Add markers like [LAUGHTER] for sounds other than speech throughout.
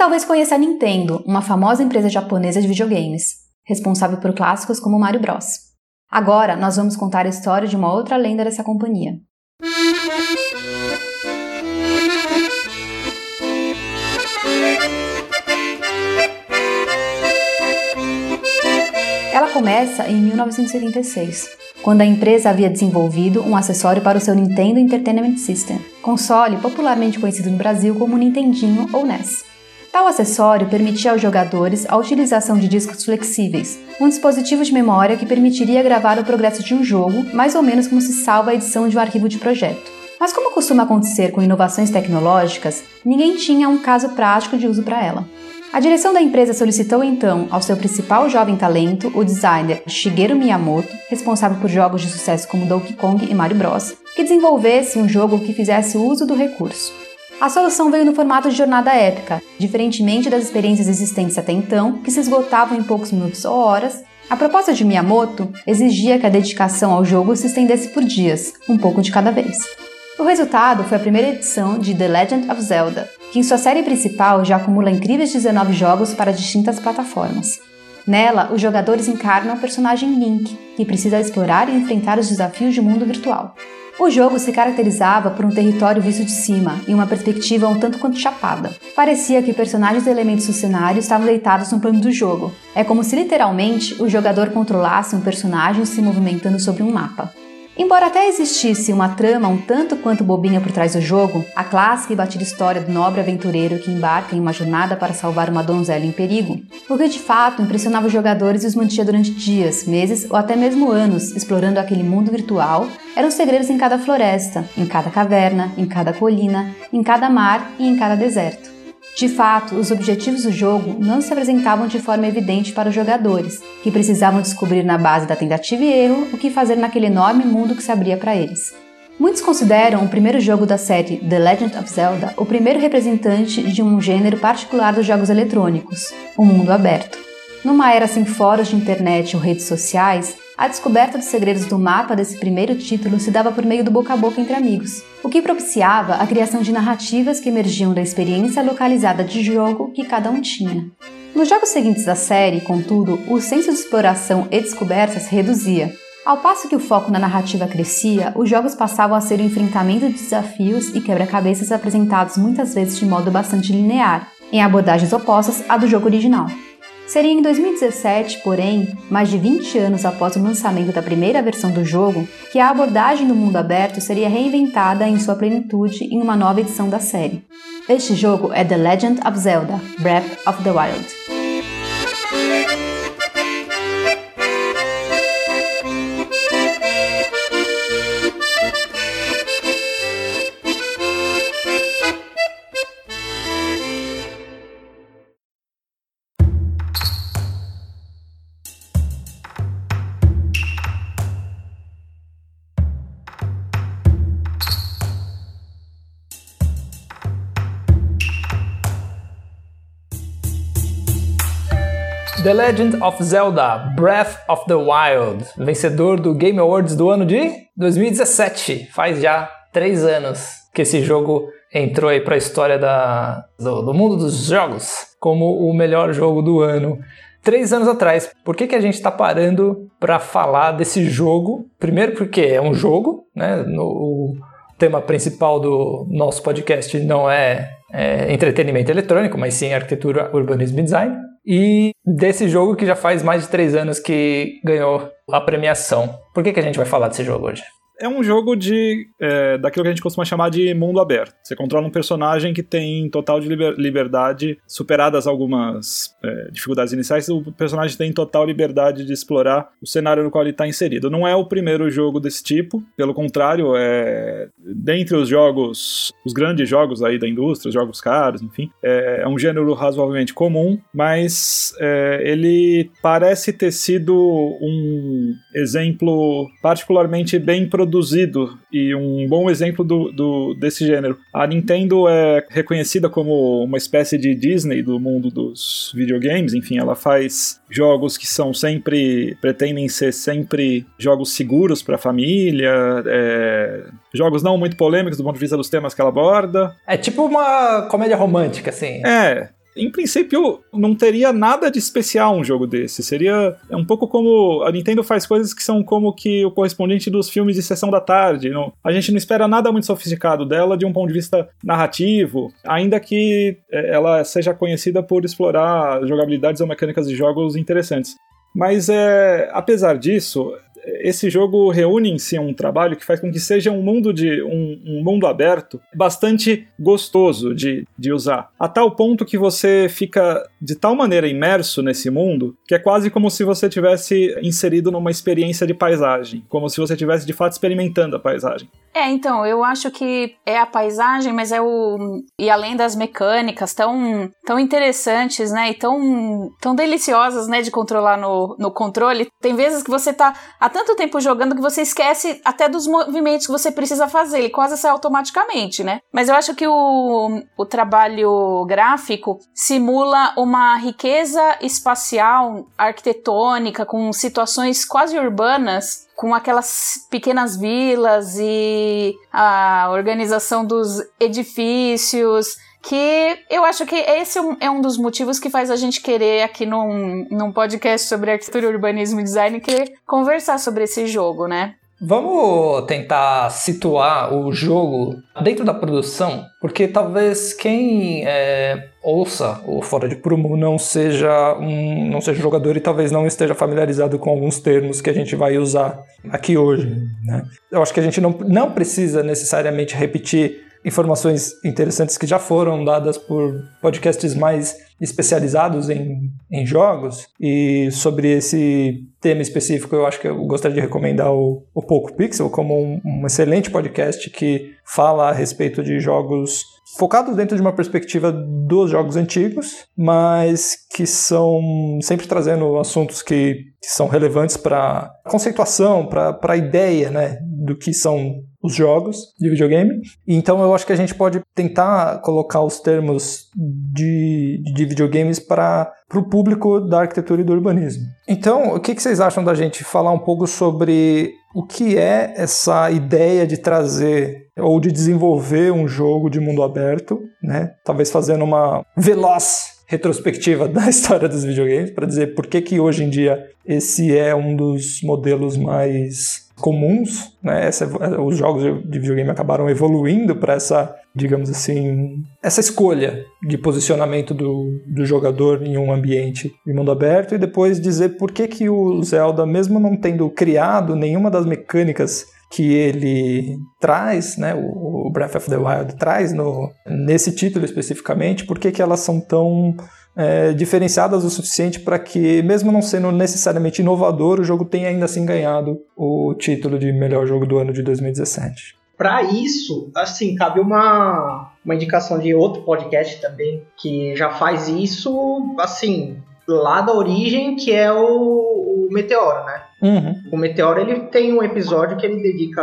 talvez conheça a Nintendo, uma famosa empresa japonesa de videogames, responsável por clássicos como Mario Bros. Agora nós vamos contar a história de uma outra lenda dessa companhia. Ela começa em 1976, quando a empresa havia desenvolvido um acessório para o seu Nintendo Entertainment System, console popularmente conhecido no Brasil como Nintendinho ou NES. Tal acessório permitia aos jogadores a utilização de discos flexíveis, um dispositivo de memória que permitiria gravar o progresso de um jogo, mais ou menos como se salva a edição de um arquivo de projeto. Mas como costuma acontecer com inovações tecnológicas, ninguém tinha um caso prático de uso para ela. A direção da empresa solicitou então ao seu principal jovem talento, o designer Shigeru Miyamoto, responsável por jogos de sucesso como Donkey Kong e Mario Bros, que desenvolvesse um jogo que fizesse uso do recurso. A solução veio no formato de jornada épica, diferentemente das experiências existentes até então, que se esgotavam em poucos minutos ou horas. A proposta de Miyamoto exigia que a dedicação ao jogo se estendesse por dias, um pouco de cada vez. O resultado foi a primeira edição de The Legend of Zelda, que em sua série principal já acumula incríveis 19 jogos para distintas plataformas. Nela, os jogadores encarnam o personagem Link, que precisa explorar e enfrentar os desafios de mundo virtual. O jogo se caracterizava por um território visto de cima e uma perspectiva um tanto quanto chapada. Parecia que personagens e elementos do cenário estavam deitados no plano do jogo. É como se literalmente o jogador controlasse um personagem se movimentando sobre um mapa. Embora até existisse uma trama um tanto quanto bobinha por trás do jogo, a clássica e batida história do nobre aventureiro que embarca em uma jornada para salvar uma donzela em perigo, o que de fato impressionava os jogadores e os mantinha durante dias, meses ou até mesmo anos explorando aquele mundo virtual, eram segredos em cada floresta, em cada caverna, em cada colina, em cada mar e em cada deserto. De fato, os objetivos do jogo não se apresentavam de forma evidente para os jogadores, que precisavam descobrir na base da tentativa e erro o que fazer naquele enorme mundo que se abria para eles. Muitos consideram o primeiro jogo da série The Legend of Zelda o primeiro representante de um gênero particular dos jogos eletrônicos, o mundo aberto. Numa era sem fóruns de internet ou redes sociais, a descoberta dos segredos do mapa desse primeiro título se dava por meio do boca a boca entre amigos, o que propiciava a criação de narrativas que emergiam da experiência localizada de jogo que cada um tinha. Nos jogos seguintes da série, contudo, o senso de exploração e descoberta se reduzia. Ao passo que o foco na narrativa crescia, os jogos passavam a ser o enfrentamento de desafios e quebra-cabeças apresentados muitas vezes de modo bastante linear, em abordagens opostas à do jogo original. Seria em 2017, porém, mais de 20 anos após o lançamento da primeira versão do jogo, que a abordagem do mundo aberto seria reinventada em sua plenitude em uma nova edição da série. Este jogo é The Legend of Zelda Breath of the Wild. The Legend of Zelda Breath of the Wild, vencedor do Game Awards do ano de 2017. Faz já três anos que esse jogo entrou aí para a história da, do, do, mundo dos jogos como o melhor jogo do ano. Três anos atrás, por que, que a gente está parando para falar desse jogo? Primeiro, porque é um jogo, né? O tema principal do nosso podcast não é, é entretenimento eletrônico, mas sim arquitetura, urbanismo e design e desse jogo que já faz mais de três anos que ganhou a premiação. Por que, que a gente vai falar desse jogo hoje? É um jogo de é, daquilo que a gente costuma chamar de mundo aberto. Você controla um personagem que tem total de liber liberdade, superadas algumas é, dificuldades iniciais, o personagem tem total liberdade de explorar o cenário no qual ele está inserido. Não é o primeiro jogo desse tipo, pelo contrário, é dentre os jogos, os grandes jogos aí da indústria, os jogos caros, enfim, é, é um gênero razoavelmente comum, mas é, ele parece ter sido um exemplo particularmente bem produzido produzido e um bom exemplo do, do, desse gênero. A Nintendo é reconhecida como uma espécie de Disney do mundo dos videogames, enfim, ela faz jogos que são sempre pretendem ser sempre jogos seguros para a família, é, jogos não muito polêmicos do ponto de vista dos temas que ela aborda. É tipo uma comédia romântica, assim. É, em princípio, não teria nada de especial um jogo desse. Seria é um pouco como a Nintendo faz coisas que são como que o correspondente dos filmes de sessão da tarde. Não, a gente não espera nada muito sofisticado dela de um ponto de vista narrativo, ainda que é, ela seja conhecida por explorar jogabilidades ou mecânicas de jogos interessantes. Mas é, apesar disso, esse jogo reúne em si um trabalho que faz com que seja um mundo de um, um, mundo aberto bastante gostoso de, de usar. A tal ponto que você fica de tal maneira imerso nesse mundo que é quase como se você tivesse inserido numa experiência de paisagem, como se você tivesse de fato experimentando a paisagem. É, então, eu acho que é a paisagem, mas é o. E além das mecânicas tão, tão interessantes, né? E tão, tão deliciosas, né? De controlar no, no controle. Tem vezes que você tá tanto tempo jogando que você esquece até dos movimentos que você precisa fazer. Ele quase sai automaticamente, né? Mas eu acho que o, o trabalho gráfico simula uma riqueza espacial, arquitetônica, com situações quase urbanas com aquelas pequenas vilas e a organização dos edifícios. Que eu acho que esse é um dos motivos que faz a gente querer aqui num, num podcast sobre arquitetura, urbanismo e design, querer conversar sobre esse jogo, né? Vamos tentar situar o jogo dentro da produção, porque talvez quem é, ouça o Fora de Prumo não seja um não seja jogador e talvez não esteja familiarizado com alguns termos que a gente vai usar aqui hoje. Né? Eu acho que a gente não, não precisa necessariamente repetir informações interessantes que já foram dadas por podcasts mais especializados em, em jogos. E sobre esse tema específico, eu acho que eu gostaria de recomendar o, o Poco Pixel como um, um excelente podcast que fala a respeito de jogos focados dentro de uma perspectiva dos jogos antigos, mas que são sempre trazendo assuntos que, que são relevantes para conceituação, para a ideia né, do que são os jogos de videogame. Então eu acho que a gente pode tentar colocar os termos de, de videogames para o público da arquitetura e do urbanismo. Então, o que, que vocês acham da gente falar um pouco sobre o que é essa ideia de trazer ou de desenvolver um jogo de mundo aberto, né? Talvez fazendo uma veloz retrospectiva da [LAUGHS] história dos videogames para dizer por que que hoje em dia esse é um dos modelos mais comuns, né? Essa, os jogos de videogame acabaram evoluindo para essa, digamos assim, essa escolha de posicionamento do, do jogador em um ambiente de mundo aberto e depois dizer por que que o Zelda, mesmo não tendo criado nenhuma das mecânicas que ele traz, né, o Breath of the Wild traz no, nesse título especificamente, por que que elas são tão é, diferenciadas o suficiente para que, mesmo não sendo necessariamente inovador, o jogo tenha ainda assim ganhado o título de melhor jogo do ano de 2017. Para isso, assim, cabe uma, uma indicação de outro podcast também que já faz isso, assim, lá da origem, que é o, o Meteoro, né? Uhum. O Meteoro ele tem um episódio que ele dedica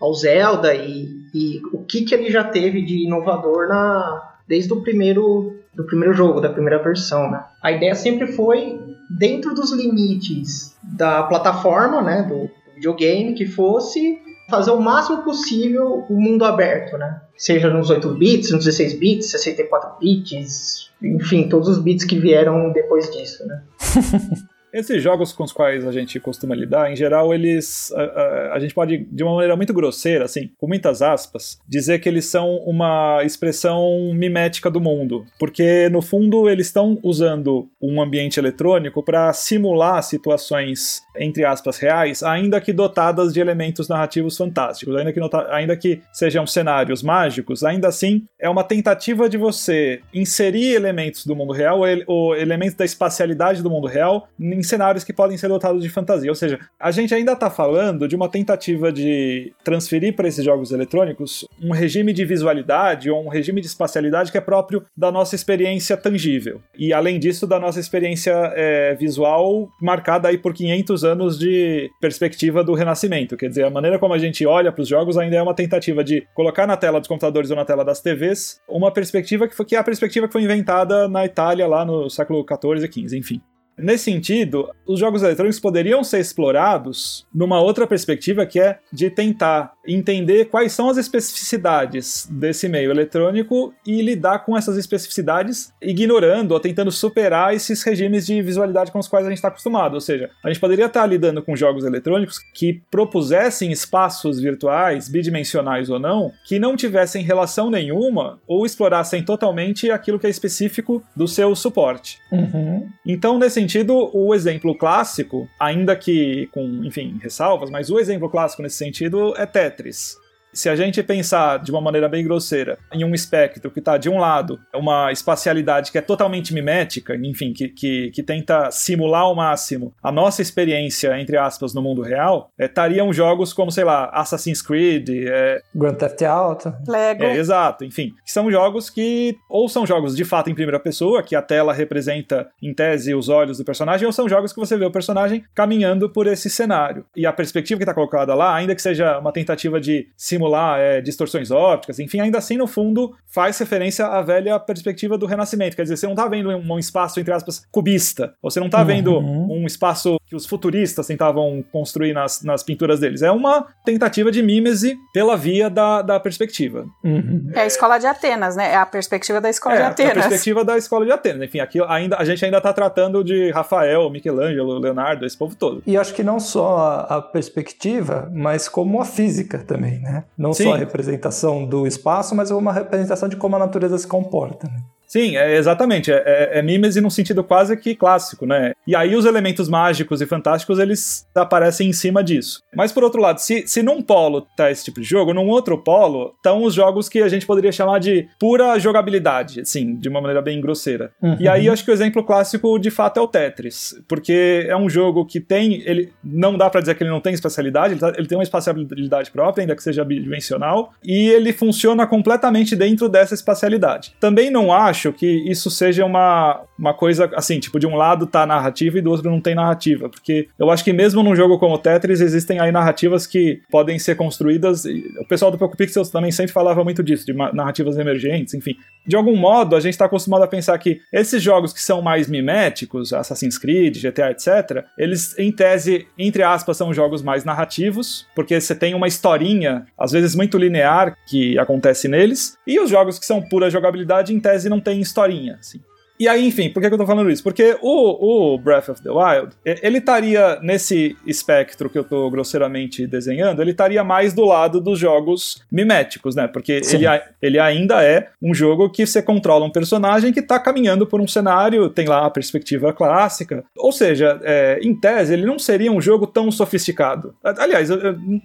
ao Zelda e, e o que, que ele já teve de inovador na, desde o primeiro do primeiro jogo, da primeira versão, né? A ideia sempre foi dentro dos limites da plataforma, né, do, videogame que fosse fazer o máximo possível o mundo aberto, né? Seja nos 8 bits, nos 16 bits, 64 bits, enfim, todos os bits que vieram depois disso, né? [LAUGHS] Esses jogos com os quais a gente costuma lidar, em geral, eles. A, a, a, gente pode, de uma maneira muito grosseira, assim, com muitas aspas, dizer que eles são uma expressão mimética do mundo. Porque, no fundo, eles estão usando um ambiente eletrônico para simular situações, entre aspas, reais, ainda que dotadas de elementos narrativos fantásticos, ainda que, ainda que sejam cenários mágicos, ainda assim é uma tentativa de você inserir elementos do mundo real, ou elementos da espacialidade do mundo real, em em cenários que podem ser dotados de fantasia. Ou seja, a gente ainda está falando de uma tentativa de transferir para esses jogos eletrônicos um regime de visualidade ou um regime de espacialidade que é próprio da nossa experiência tangível. E além disso, da nossa experiência é, visual marcada aí por 500 anos de perspectiva do Renascimento. Quer dizer, a maneira como a gente olha para os jogos ainda é uma tentativa de colocar na tela dos computadores ou na tela das TVs uma perspectiva que, foi, que é a perspectiva que foi inventada na Itália lá no século 14 e 15, enfim. Nesse sentido, os jogos eletrônicos poderiam ser explorados numa outra perspectiva que é de tentar entender quais são as especificidades desse meio eletrônico e lidar com essas especificidades, ignorando ou tentando superar esses regimes de visualidade com os quais a gente está acostumado. Ou seja, a gente poderia estar lidando com jogos eletrônicos que propusessem espaços virtuais, bidimensionais ou não, que não tivessem relação nenhuma ou explorassem totalmente aquilo que é específico do seu suporte. Uhum. Então, nesse sentido, o exemplo clássico, ainda que com, enfim, ressalvas, mas o exemplo clássico nesse sentido é Tetris. Se a gente pensar de uma maneira bem grosseira em um espectro que está de um lado uma espacialidade que é totalmente mimética, enfim, que, que, que tenta simular ao máximo a nossa experiência, entre aspas, no mundo real, estariam é, jogos como, sei lá, Assassin's Creed, é, Grand Theft Auto, Lego. É, exato, enfim. São jogos que ou são jogos de fato em primeira pessoa, que a tela representa, em tese, os olhos do personagem, ou são jogos que você vê o personagem caminhando por esse cenário. E a perspectiva que está colocada lá, ainda que seja uma tentativa de simular simular é, distorções ópticas, enfim, ainda assim, no fundo, faz referência à velha perspectiva do Renascimento. Quer dizer, você não está vendo um, espaço, entre aspas, cubista, você não está uhum. vendo um espaço que os futuristas tentavam construir nas, nas pinturas deles. É uma tentativa de mímese pela via da, da perspectiva. Uhum. É a escola de Atenas, né? É a perspectiva da escola é, de Atenas. É a perspectiva da escola de Atenas. Enfim, aqui ainda, a gente ainda está tratando de Rafael, Michelangelo, Leonardo, esse povo todo. E acho que não só a, a perspectiva, mas como a física também, né? Não Sim. só a representação do espaço, mas uma representação de como a natureza se comporta. Né? Sim, é, exatamente. É, é, é mímese num sentido quase que clássico, né? E aí os elementos mágicos e fantásticos, eles aparecem em cima disso. Mas por outro lado, se, se num polo tá esse tipo de jogo, num outro polo estão os jogos que a gente poderia chamar de pura jogabilidade, assim, de uma maneira bem grosseira. Uhum. E aí acho que o exemplo clássico de fato é o Tetris, porque é um jogo que tem, ele não dá para dizer que ele não tem espacialidade, ele, tá, ele tem uma espacialidade própria, ainda que seja bidimensional, e ele funciona completamente dentro dessa espacialidade. Também não acho acho que isso seja uma, uma coisa assim, tipo, de um lado tá narrativa e do outro não tem narrativa. Porque eu acho que mesmo num jogo como Tetris existem aí narrativas que podem ser construídas. o pessoal do Poco Pixels também sempre falava muito disso, de narrativas emergentes, enfim. De algum modo, a gente está acostumado a pensar que esses jogos que são mais miméticos, Assassin's Creed, GTA, etc., eles, em tese, entre aspas, são jogos mais narrativos, porque você tem uma historinha, às vezes muito linear, que acontece neles, e os jogos que são pura jogabilidade, em tese, não tem historinha, assim. E aí, enfim, por que, eu tô falando isso? Porque o, o Breath of the Wild, ele estaria nesse espectro que eu tô grosseiramente desenhando, ele estaria mais do lado dos jogos miméticos, né? Porque ele, ele ainda é um jogo que você controla um personagem que tá caminhando por um cenário, tem lá a perspectiva clássica. Ou seja, é, em tese, ele não seria um jogo tão sofisticado. Aliás,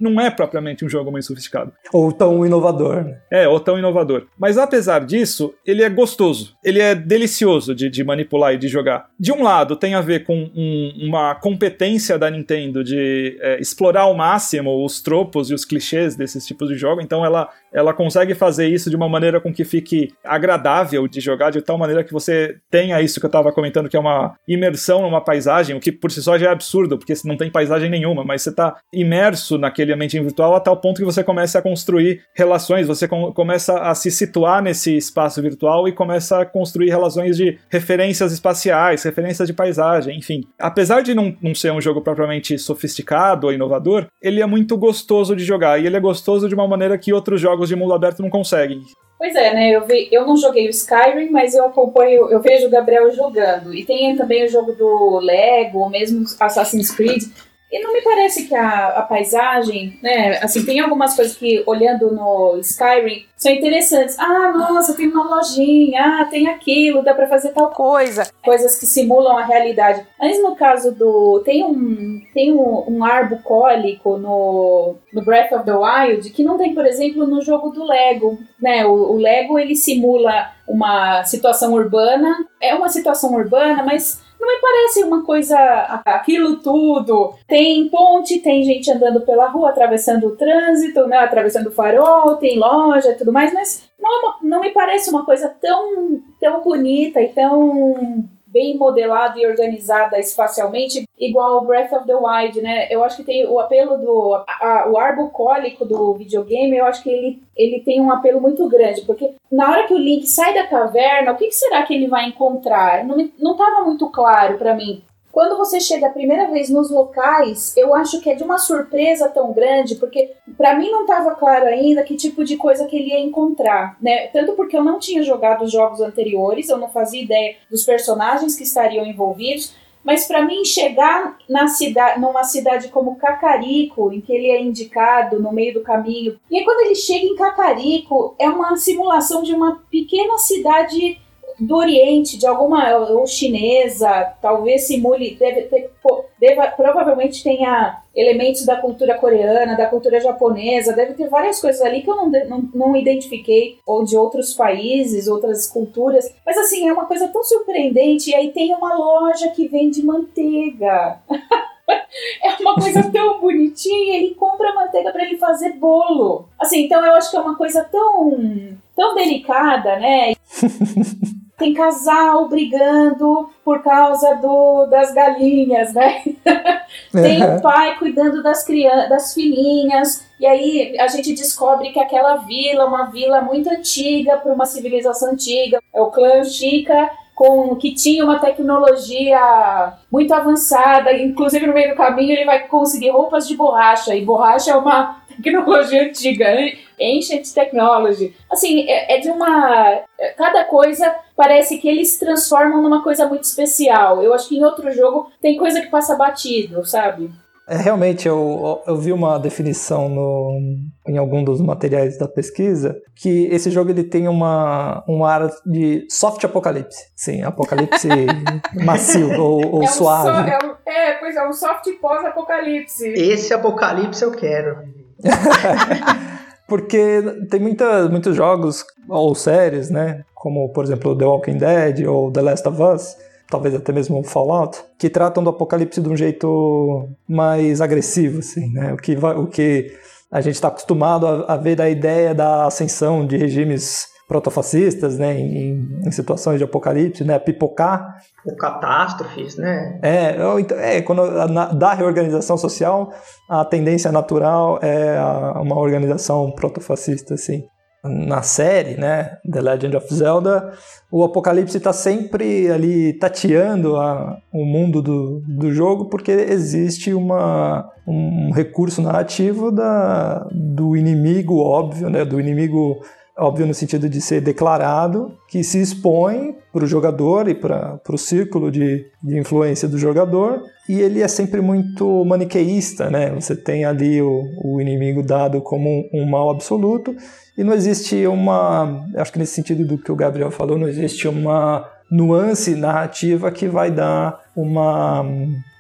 não é propriamente um jogo muito sofisticado. Ou tão inovador. Né? É, ou tão inovador. Mas apesar disso, ele é gostoso. Ele é delicioso de, de, manipular e de jogar. De um lado, tem a ver com um, uma competência da Nintendo de é, explorar ao máximo os tropos e os clichês desses tipos de jogo, então ela, ela consegue fazer isso de uma maneira com que fique agradável de jogar, de tal maneira que você tenha isso que eu estava comentando, que é uma imersão numa paisagem, o que por si só já é absurdo, porque não tem paisagem nenhuma, mas você está imerso naquele ambiente virtual a tal ponto que você começa a construir relações, você com, começa a se situar nesse espaço virtual e começa a construir relações de referências espaciais, referências de paisagem, enfim. Apesar de não, não ser um jogo propriamente sofisticado ou inovador, ele é muito gostoso de jogar, e ele é gostoso de uma maneira que outros jogos de mundo aberto não conseguem. Pois é, né? Eu, vi, eu não joguei o Skyrim, mas eu acompanho, eu vejo o Gabriel jogando. E tem também o jogo do Lego, mesmo Assassin's Creed. E não me parece que a, a paisagem, né? Assim, tem algumas coisas que, olhando no Skyrim, são interessantes. Ah, nossa, tem uma lojinha, ah, tem aquilo, dá para fazer tal coisa. Coisas que simulam a realidade. Mas no caso do. Tem um, tem um, um ar bucólico no, no Breath of the Wild que não tem, por exemplo, no jogo do Lego. Né? O, o Lego ele simula uma situação urbana. É uma situação urbana, mas não me parece uma coisa aquilo tudo. Tem ponte, tem gente andando pela rua, atravessando o trânsito, né, atravessando o farol, tem loja e tudo mais, mas não, é não me parece uma coisa tão, tão bonita e tão bem modelada e organizada espacialmente, igual Breath of the Wild, né? Eu acho que tem o apelo do a, a, o ar bucólico do videogame, eu acho que ele, ele tem um apelo muito grande, porque na hora que o Link sai da caverna, o que, que será que ele vai encontrar? Não, não muito claro para mim. Quando você chega a primeira vez nos locais, eu acho que é de uma surpresa tão grande, porque para mim não estava claro ainda que tipo de coisa que ele ia encontrar, né? Tanto porque eu não tinha jogado os jogos anteriores, eu não fazia ideia dos personagens que estariam envolvidos, mas para mim chegar na cidade, numa cidade como Cacarico, em que ele é indicado no meio do caminho, e aí quando ele chega em Cacarico, é uma simulação de uma pequena cidade do Oriente, de alguma ou chinesa, talvez simule, deve ter, deva, provavelmente tenha elementos da cultura coreana, da cultura japonesa, deve ter várias coisas ali que eu não, não, não identifiquei, ou de outros países, outras culturas, mas assim, é uma coisa tão surpreendente, e aí tem uma loja que vende manteiga. [LAUGHS] é uma coisa [LAUGHS] tão bonitinha, ele compra manteiga para ele fazer bolo. Assim, então eu acho que é uma coisa tão tão delicada, né? [LAUGHS] tem casal brigando por causa do, das galinhas, né? [LAUGHS] tem o pai cuidando das crianças, das filhinhas, e aí a gente descobre que aquela vila, uma vila muito antiga para uma civilização antiga, é o clã Chica, com que tinha uma tecnologia muito avançada, inclusive no meio do caminho ele vai conseguir roupas de borracha, e borracha é uma tecnologia antiga, ancient technology. Assim, é, é de uma. Cada coisa parece que eles transformam numa coisa muito especial. Eu acho que em outro jogo tem coisa que passa batido, sabe? É, realmente, eu, eu vi uma definição no, em algum dos materiais da pesquisa que esse jogo ele tem uma, um ar de soft apocalipse. Sim, apocalipse [LAUGHS] macio ou, ou é um suave. So, é, um, é, pois é, um soft pós-apocalipse. Esse apocalipse eu quero. [LAUGHS] Porque tem muita, muitos jogos ou séries, né? Como, por exemplo, The Walking Dead ou The Last of Us, talvez até mesmo Fallout, que tratam do apocalipse de um jeito mais agressivo, assim, né? O que, vai, o que a gente está acostumado a, a, ver da ideia da ascensão de regimes protofascistas, né, em, em, situações de apocalipse, né, pipocar. Ou catástrofes, né? É, então, é quando na, da reorganização social, a tendência natural é a, uma organização protofascista, assim. Na série, né, The Legend of Zelda, o apocalipse está sempre ali tateando a, o mundo do, do jogo porque existe uma, um recurso narrativo da, do inimigo óbvio, né, do inimigo óbvio no sentido de ser declarado, que se expõe para o jogador e para o círculo de, de influência do jogador, e ele é sempre muito maniqueísta, né? Você tem ali o, o inimigo dado como um, um mal absoluto, e não existe uma. Acho que nesse sentido do que o Gabriel falou, não existe uma nuance narrativa que vai dar uma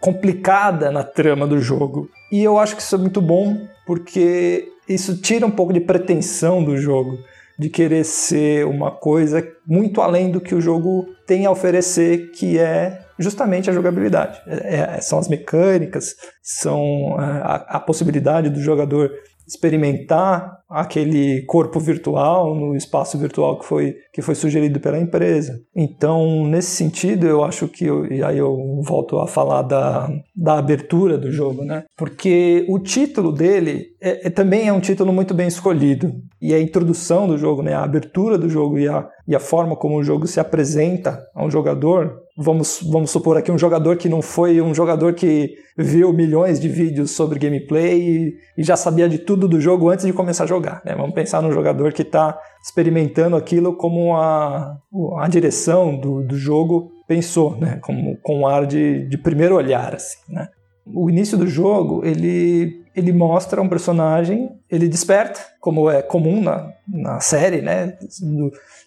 complicada na trama do jogo. E eu acho que isso é muito bom, porque isso tira um pouco de pretensão do jogo de querer ser uma coisa muito além do que o jogo tem a oferecer, que é justamente a jogabilidade. É, é são as mecânicas, são é, a, a possibilidade do jogador experimentar aquele corpo virtual no espaço virtual que foi, que foi sugerido pela empresa. Então, nesse sentido, eu acho que, eu, e aí eu volto a falar da, da abertura do jogo, né? Porque o título dele é, é, também é um título muito bem escolhido. E a introdução do jogo, né? a abertura do jogo e a, e a forma como o jogo se apresenta a um jogador vamos, vamos supor aqui um jogador que não foi um jogador que viu milhões de vídeos sobre gameplay e, e já sabia de tudo do jogo antes de começar a jogar. Né? Vamos pensar num jogador que está experimentando aquilo como a, a direção do, do jogo pensou, né? como, com um ar de, de primeiro olhar. Assim, né? O início do jogo, ele ele mostra um personagem, ele desperta, como é comum na, na série, né?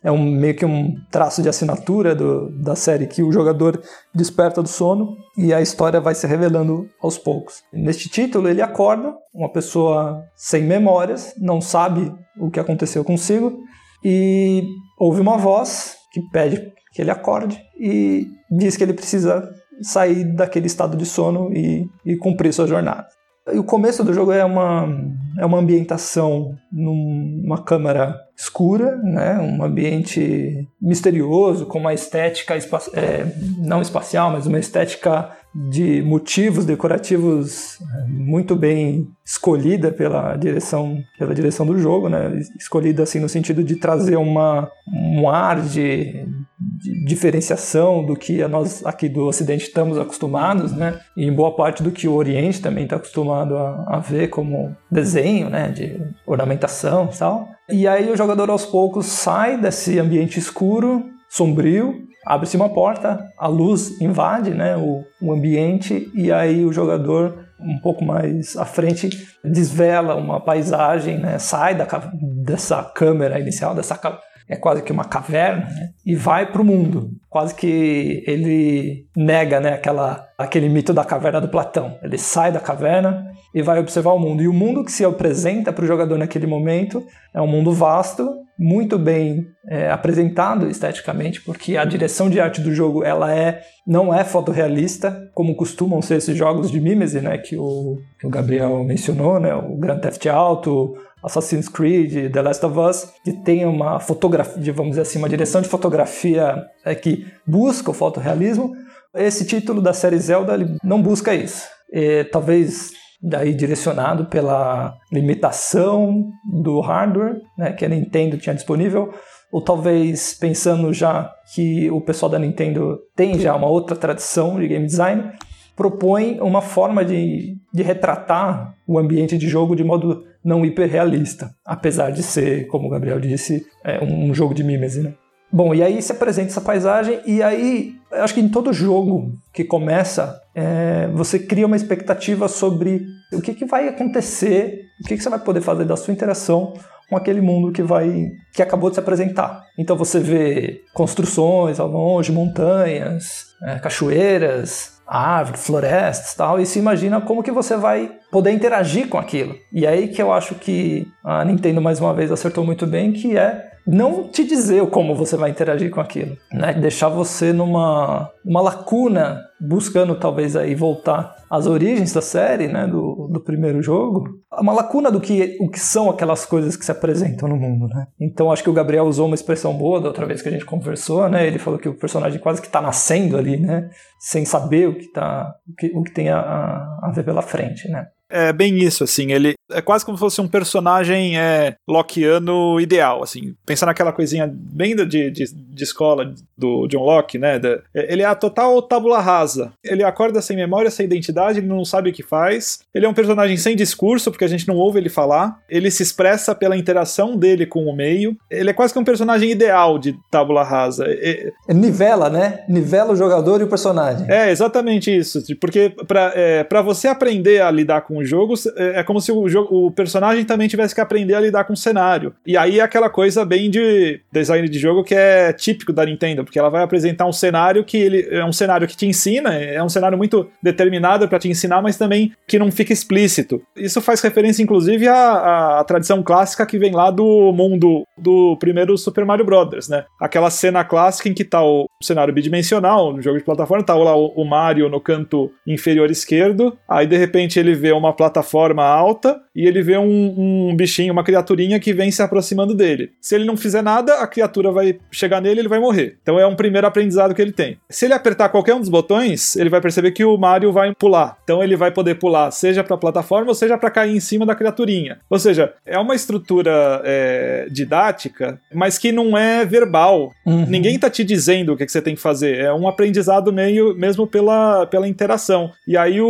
É um, meio que um traço de assinatura do, da série que o jogador desperta do sono e a história vai se revelando aos poucos. Neste título, ele acorda, uma pessoa sem memórias, não sabe o que aconteceu consigo e ouve uma voz que pede que ele acorde e diz que ele precisa sair daquele estado de sono e, e cumprir sua jornada. E o começo do jogo é uma, é uma ambientação numa câmara escura, né? um ambiente misterioso, com uma estética espa é, não espacial, mas uma estética de motivos decorativos é, muito bem escolhida pela direção, pela direção do jogo, né? escolhida assim no sentido de trazer uma, um ar de de diferenciação do que nós aqui do Ocidente estamos acostumados, né? E em boa parte do que o Oriente também está acostumado a, a, ver como desenho, né? De ornamentação e tal. E aí o jogador aos poucos sai desse ambiente escuro, sombrio, abre-se uma porta, a luz invade, né? O, o ambiente e aí o jogador um pouco mais à frente desvela uma paisagem, né? sai da, dessa câmera inicial, dessa é quase que uma caverna, né? e vai para o mundo. Quase que ele nega né, aquela, aquele mito da caverna do Platão. Ele sai da caverna e vai observar o mundo. E o mundo que se apresenta para o jogador naquele momento é um mundo vasto, muito bem é, apresentado esteticamente, porque a direção de arte do jogo ela é não é fotorrealista, como costumam ser esses jogos de mimese, né, que o, que o Gabriel mencionou, né, o Grand Theft Auto, Assassin's Creed, The Last of Us, que tem uma fotografia, vamos dizer assim, uma direção de fotografia é, que busca o fotorrealismo. Esse título da série Zelda não busca isso. E, talvez daí direcionado pela limitação do hardware né, que a Nintendo tinha disponível, ou talvez pensando já que o pessoal da Nintendo tem já uma outra tradição de game design, propõe uma forma de, de retratar o ambiente de jogo de modo não hiperrealista, apesar de ser, como o Gabriel disse, é um jogo de mimese, né? Bom, e aí se apresenta essa paisagem, e aí acho que em todo jogo que começa, é, você cria uma expectativa sobre o que, que vai acontecer, o que, que você vai poder fazer da sua interação com aquele mundo que vai que acabou de se apresentar. Então você vê construções ao longe, montanhas, é, cachoeiras, árvores, florestas tal, e se imagina como que você vai poder interagir com aquilo. E aí que eu acho que a Nintendo mais uma vez acertou muito bem, que é não te dizer como você vai interagir com aquilo, né? Deixar você numa uma lacuna, buscando talvez aí voltar às origens da série, né? Do, do primeiro jogo, uma lacuna do que o que são aquelas coisas que se apresentam no mundo, né? Então acho que o Gabriel usou uma expressão boa da outra vez que a gente conversou, né? Ele falou que o personagem quase que está nascendo ali, né? Sem saber o que tá, o que, o que tem a, a ver pela frente, né? É bem isso, assim, ele é quase como se fosse um personagem é, Lockeano ideal, assim, pensar naquela coisinha bem de, de, de escola do John Locke, né, da, ele é a total tabula rasa, ele acorda sem memória, sem identidade, ele não sabe o que faz, ele é um personagem sem discurso, porque a gente não ouve ele falar, ele se expressa pela interação dele com o meio, ele é quase que um personagem ideal de tabula rasa. É, Nivela, né, nivela o jogador e o personagem. É, exatamente isso, porque para é, pra você aprender a lidar com o jogo, é, é como se o, jogo, o personagem também tivesse que aprender a lidar com o cenário. E aí é aquela coisa bem de design de jogo que é típico da Nintendo, porque ela vai apresentar um cenário que ele é um cenário que te ensina, é um cenário muito determinado para te ensinar, mas também que não fica explícito. Isso faz referência, inclusive, à, à tradição clássica que vem lá do mundo do primeiro Super Mario Brothers, né? Aquela cena clássica em que tá o cenário bidimensional, no jogo de plataforma, tá lá o, o Mario no canto inferior esquerdo, aí de repente ele vê uma plataforma alta e ele vê um, um, bichinho, uma criaturinha que vem se aproximando dele. Se ele não fizer nada, a criatura vai chegar nele e ele vai morrer. Então é um primeiro aprendizado que ele tem. Se ele apertar qualquer um dos botões, ele vai perceber que o Mario vai pular. Então ele vai poder pular seja para a plataforma ou seja para cair em cima da criaturinha. Ou seja, é uma estrutura é, didática, mas que não é verbal. Uhum. Ninguém tá te dizendo o que, que, você tem que fazer. É um aprendizado meio mesmo pela, pela interação. E aí o,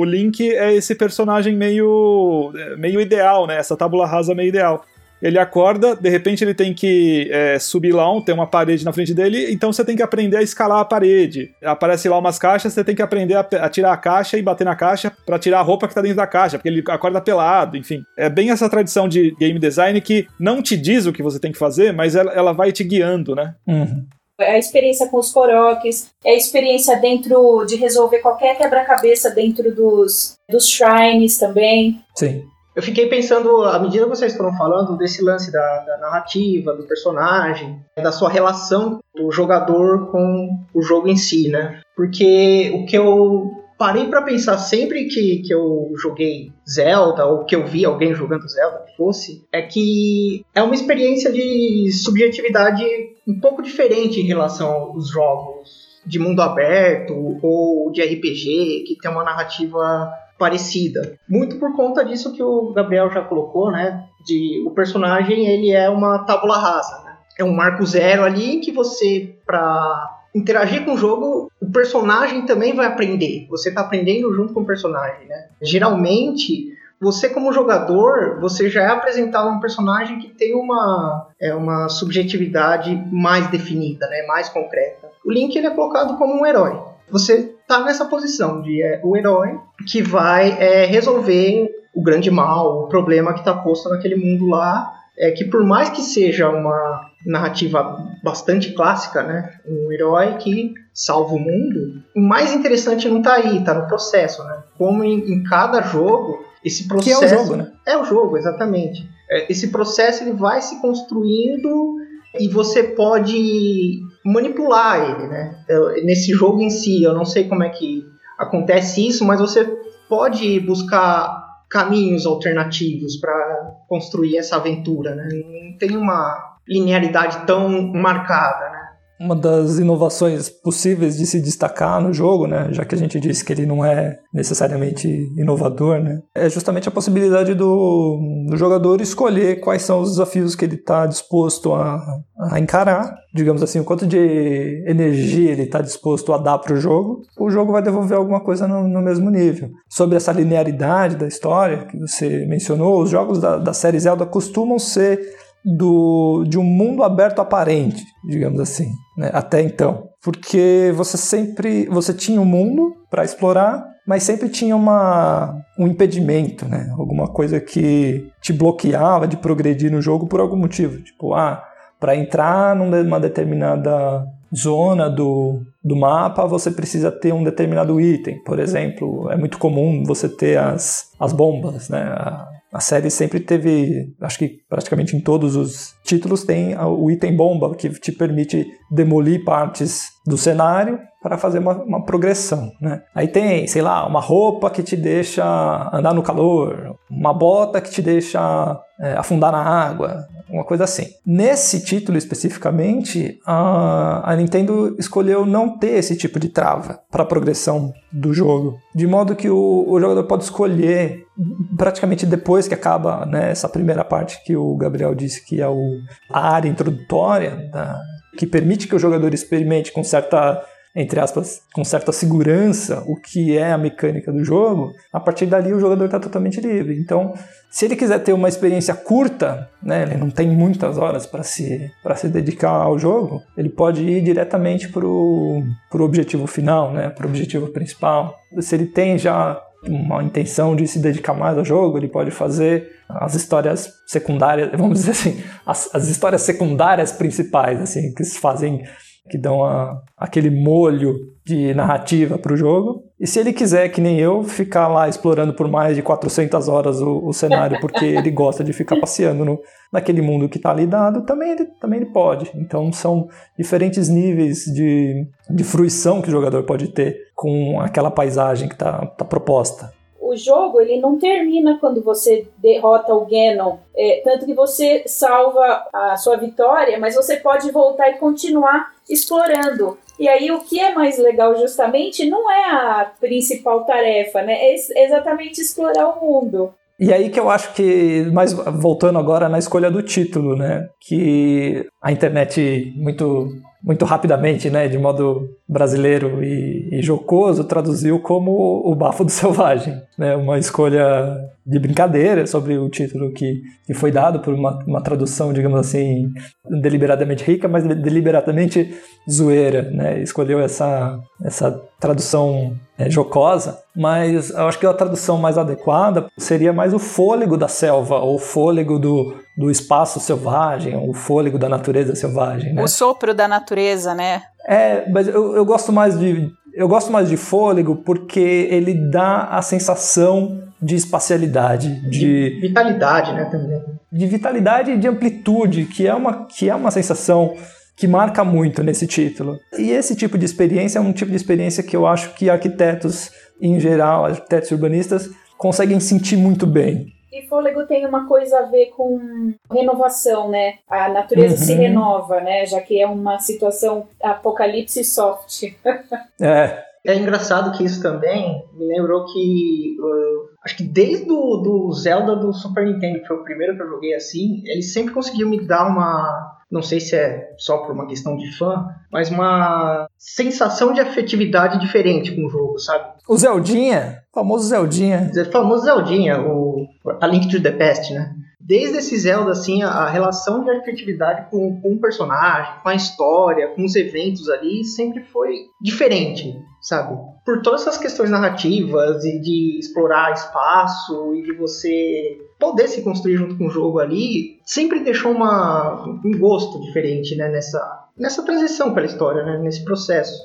o Link é esse personagem meio meio ideal, né? Essa tábula rasa meio ideal. Ele acorda, de repente ele tem que é, subir lá, tem uma parede na frente dele, então você tem que aprender a escalar a parede. Aparece lá umas caixas, você tem que aprender a, a tirar a caixa e bater na caixa para tirar a roupa que tá dentro da caixa, porque ele acorda pelado, enfim. É bem essa tradição de game design que não te diz o que você tem que fazer, mas ela, ela vai te guiando, né? Uhum. É a experiência com os coroques, é a experiência dentro de resolver qualquer quebra-cabeça dentro dos, dos shrines também. Sim. Eu fiquei pensando, à medida que vocês foram falando, desse lance da, da, narrativa, do personagem, da sua relação do jogador com o jogo em si, né? Porque o que eu parei para pensar sempre que, que eu joguei Zelda, ou que eu vi alguém jogando Zelda, que fosse, é que é uma experiência de subjetividade um pouco diferente em relação aos jogos de mundo aberto ou de RPG, que tem uma narrativa parecida. Muito por conta disso que o Gabriel já colocou, né? De o personagem ele é uma tábula rasa, né? é um marco zero ali que você, para interagir com o jogo, o personagem também vai aprender. Você está aprendendo junto com o personagem, né? Geralmente, você como jogador, você já é apresentado um personagem que tem uma, é, uma subjetividade mais definida, né? Mais concreta. O Link ele é colocado como um herói. Você está nessa posição de é, o herói que vai é, resolver o grande mal, o problema que está posto naquele mundo lá, é que por mais que seja uma narrativa bastante clássica, né? Um herói que salva o mundo. O mais interessante não está aí, está no processo, né? Como em, em, cada jogo, esse processo... Que é o jogo, né? É o jogo, exatamente. É, esse processo ele vai se construindo e você pode manipular ele, né? Nesse jogo em si, eu não sei como é que acontece isso, mas você pode buscar caminhos alternativos para construir essa aventura, né? Não tem uma linearidade tão marcada, né? Uma das inovações possíveis de se destacar no jogo, né, já que a gente disse que ele não é necessariamente inovador, né, é justamente a possibilidade do, do jogador escolher quais são os desafios que ele está disposto a, a encarar, digamos assim, o quanto de energia ele está disposto a dar para o jogo, o jogo vai devolver alguma coisa no, no, mesmo nível. Sobre essa linearidade da história que você mencionou, os jogos da, da série Zelda costumam ser do, de um mundo aberto aparente, digamos assim, né? até então. Porque você sempre você tinha um mundo para explorar, mas sempre tinha uma, um impedimento, né? alguma coisa que te bloqueava de progredir no jogo por algum motivo. Tipo, ah, para entrar numa determinada zona do, do mapa, você precisa ter um determinado item. Por exemplo, é muito comum você ter as, as bombas, né? A série sempre teve, acho que praticamente em todos os títulos tem o item bomba, que te permite demolir partes do cenário para fazer uma, uma, progressão, né? Aí tem, sei lá, uma roupa que te deixa andar no calor, uma bota que te deixa é, afundar na água, uma coisa assim. Nesse título especificamente, a, a Nintendo escolheu não ter esse tipo de trava para a progressão do jogo, de modo que o, o, jogador pode escolher praticamente depois que acaba né, essa primeira parte que o Gabriel disse que é o, a área introdutória da, que permite que o jogador experimente com certa entre aspas, com certa segurança o que é a mecânica do jogo, a partir dali o jogador está totalmente livre. Então, se ele quiser ter uma experiência curta, né, ele não tem muitas horas para se, se dedicar ao jogo, ele pode ir diretamente para o objetivo final, né, para o objetivo principal. Se ele tem já uma intenção de se dedicar mais ao jogo, ele pode fazer as histórias secundárias, vamos dizer assim, as, as histórias secundárias principais, assim, que se fazem que dão a, aquele molho de narrativa para o jogo. E se ele quiser, que nem eu, ficar lá explorando por mais de 400 horas o, o cenário, porque [LAUGHS] ele gosta de ficar passeando no, naquele mundo que está ali dado, também ele, também ele pode. Então são diferentes níveis de, de fruição que o jogador pode ter com aquela paisagem que está tá proposta o jogo ele não termina quando você derrota o Ganon, é, tanto que você salva a sua vitória, mas você pode voltar e continuar explorando. E aí o que é mais legal justamente não é a principal tarefa, né? É exatamente explorar o mundo. E aí que eu acho que, mais voltando agora na escolha do título, né? Que a internet muito muito rapidamente, né, de modo brasileiro e, e, jocoso, traduziu como o Bafo do Selvagem, né, uma escolha de brincadeira sobre o título que, que foi dado por uma, uma tradução, digamos assim, deliberadamente rica, mas deliberadamente zoeira, né, escolheu essa, essa tradução é, jocosa, mas eu acho que a tradução mais adequada seria mais o fôlego da selva, ou fôlego do, do espaço selvagem, o fôlego da natureza selvagem. Né? O sopro da natureza, né? É, mas eu, eu gosto mais de. Eu gosto mais de fôlego porque ele dá a sensação de espacialidade, de, de vitalidade, né, também. De vitalidade e de amplitude, que é uma, que é uma sensação que marca muito nesse título. E esse tipo de experiência é um tipo de experiência que eu acho que arquitetos em geral, arquitetos urbanistas, conseguem sentir muito bem. E fôlego tem uma coisa a ver com renovação, né? A natureza uhum. se renova, né? Já que é uma situação apocalipse soft. [LAUGHS] é. É engraçado que isso também me lembrou que uh, acho que desde o do Zelda do Super Nintendo, que foi o primeiro que eu joguei assim, ele sempre conseguiu me dar uma não sei se é só por uma questão de fã, mas uma sensação de afetividade diferente com o jogo, sabe? O Zeldinha, o famoso Zeldinha. O famoso Zeldinha, o A Link to the Past, né? Desde esse Zelda, assim, a, a relação de afetividade com, com o personagem, com a história, com os eventos ali, sempre foi diferente, sabe? Por todas essas questões narrativas e de explorar espaço e de você poder se construir junto com o jogo ali, sempre deixou uma, um gosto diferente, né? Nessa, nessa transição pela história, né? Nesse processo.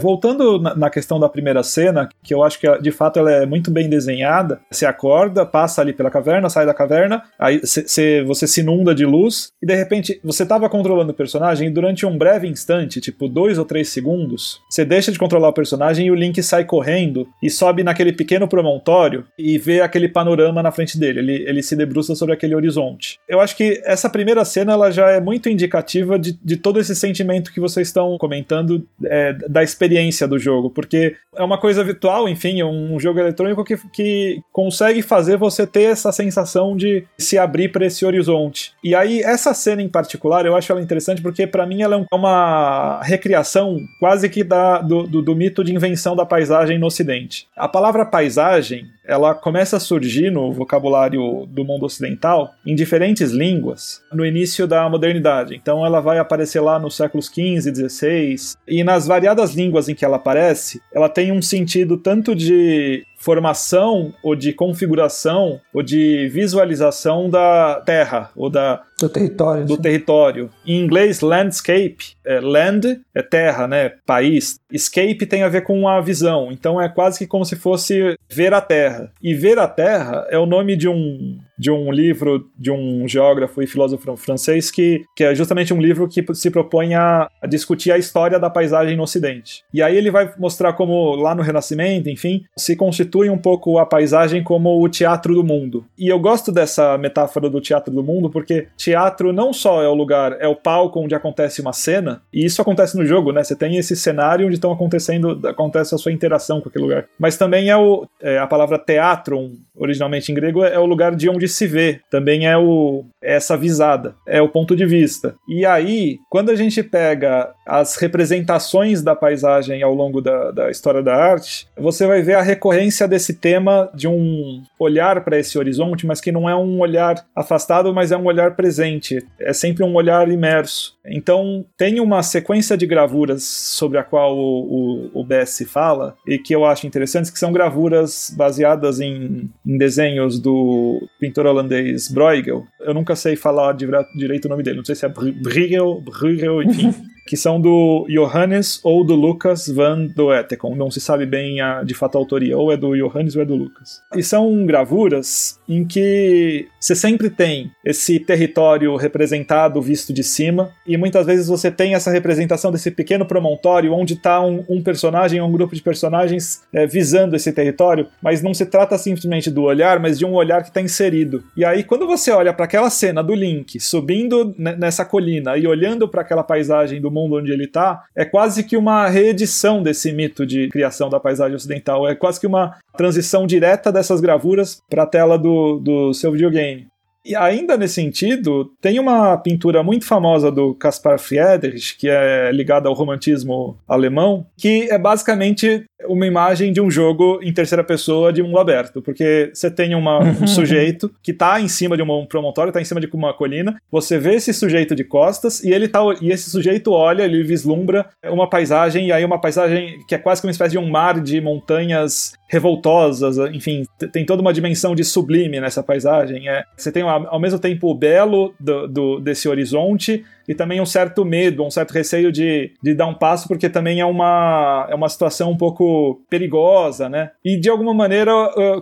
Voltando na questão da primeira cena, que eu acho que de fato ela é muito bem desenhada, você acorda, passa ali pela caverna, sai da caverna, aí cê, você se inunda de luz, e de repente você estava controlando o personagem e durante um breve instante, tipo dois ou três segundos, você deixa de controlar o personagem e o Link sai correndo e sobe naquele pequeno promontório e vê aquele panorama na frente dele, ele, ele se debruça sobre aquele horizonte. Eu acho que essa primeira cena ela já é muito indicativa de, de todo esse sentimento que vocês estão comentando é, da experiência experiência do jogo, porque é uma coisa virtual, enfim, é um jogo eletrônico que, que consegue fazer você ter essa sensação de se abrir para esse horizonte. E aí, essa cena em particular, eu acho ela interessante porque, para mim, ela é uma recriação quase que da, do, do, do mito de invenção da paisagem no Ocidente. A palavra paisagem ela começa a surgir no vocabulário do mundo ocidental em diferentes línguas no início da modernidade. Então ela vai aparecer lá nos séculos XV XVI, e nas variadas línguas em que ela aparece, ela tem um sentido tanto de formação ou de configuração ou de visualização da terra ou da do território. Do sim. território. Em inglês, landscape, é land é terra, né, país. Escape tem a ver com a visão. Então é quase que como se fosse ver a terra. E ver a terra é o nome de um de um livro de um geógrafo e filósofo francês que, que é justamente um livro que se propõe a, discutir a história da paisagem no Ocidente. E aí ele vai mostrar como lá no Renascimento, enfim, se constitui um pouco a paisagem como o teatro do mundo. E eu gosto dessa metáfora do teatro do mundo porque teatro não só é o lugar, é o palco onde acontece uma cena, e isso acontece no jogo, né? Você tem esse cenário onde estão acontecendo, acontece a sua interação com aquele lugar. Mas também é, o, é a palavra teatro, originalmente em grego, é o lugar de onde se vê. Também é o é essa visada, é o ponto de vista. E aí, quando a gente pega as representações da paisagem ao longo da, da história da arte, você vai ver a recorrência desse tema de um olhar para esse horizonte, mas que não é um olhar afastado, mas é um olhar presente. É sempre um olhar imerso. Então, tem uma sequência de gravuras sobre a qual o, o, o fala, e que eu acho interessantes, que são gravuras baseadas em, em desenhos do pintor holandês Bruegel. Eu nunca sei falar direito o nome dele, não sei se é Bruegel, Bruegel, enfim. [LAUGHS] que são do Johannes ou do Lucas van Doetekon. Não se sabe bem a, de fato a autoria, ou é do Johannes ou é do Lucas. E são gravuras em que você sempre tem esse território representado, visto de cima, e muitas vezes você tem essa representação desse pequeno promontório onde está um, um, personagem ou um grupo de personagens é, visando esse território, mas não se trata simplesmente do olhar, mas de um olhar que está inserido. E aí, quando você olha para aquela cena do Link subindo nessa colina e olhando para aquela paisagem do mundo onde ele está, é quase que uma reedição desse mito de criação da paisagem ocidental. É quase que uma transição direta dessas gravuras para a tela do, do seu videogame. E ainda nesse sentido, tem uma pintura muito famosa do Caspar Friedrich, que é ligada ao romantismo alemão, que é basicamente uma imagem de um jogo em terceira pessoa de mundo aberto, porque você tem uma, um [LAUGHS] sujeito que está em cima de um promontório, está em cima de uma colina, você vê esse sujeito de costas e ele tá e esse sujeito olha, ele vislumbra uma paisagem e aí uma paisagem que é quase como uma espécie de um mar de montanhas revoltosas, enfim, tem toda uma dimensão de sublime nessa paisagem. É, você tem ao mesmo tempo o belo do, do, desse horizonte e também um certo medo, um certo receio de, de dar um passo, porque também é uma, é uma situação um pouco perigosa, né? E de alguma maneira,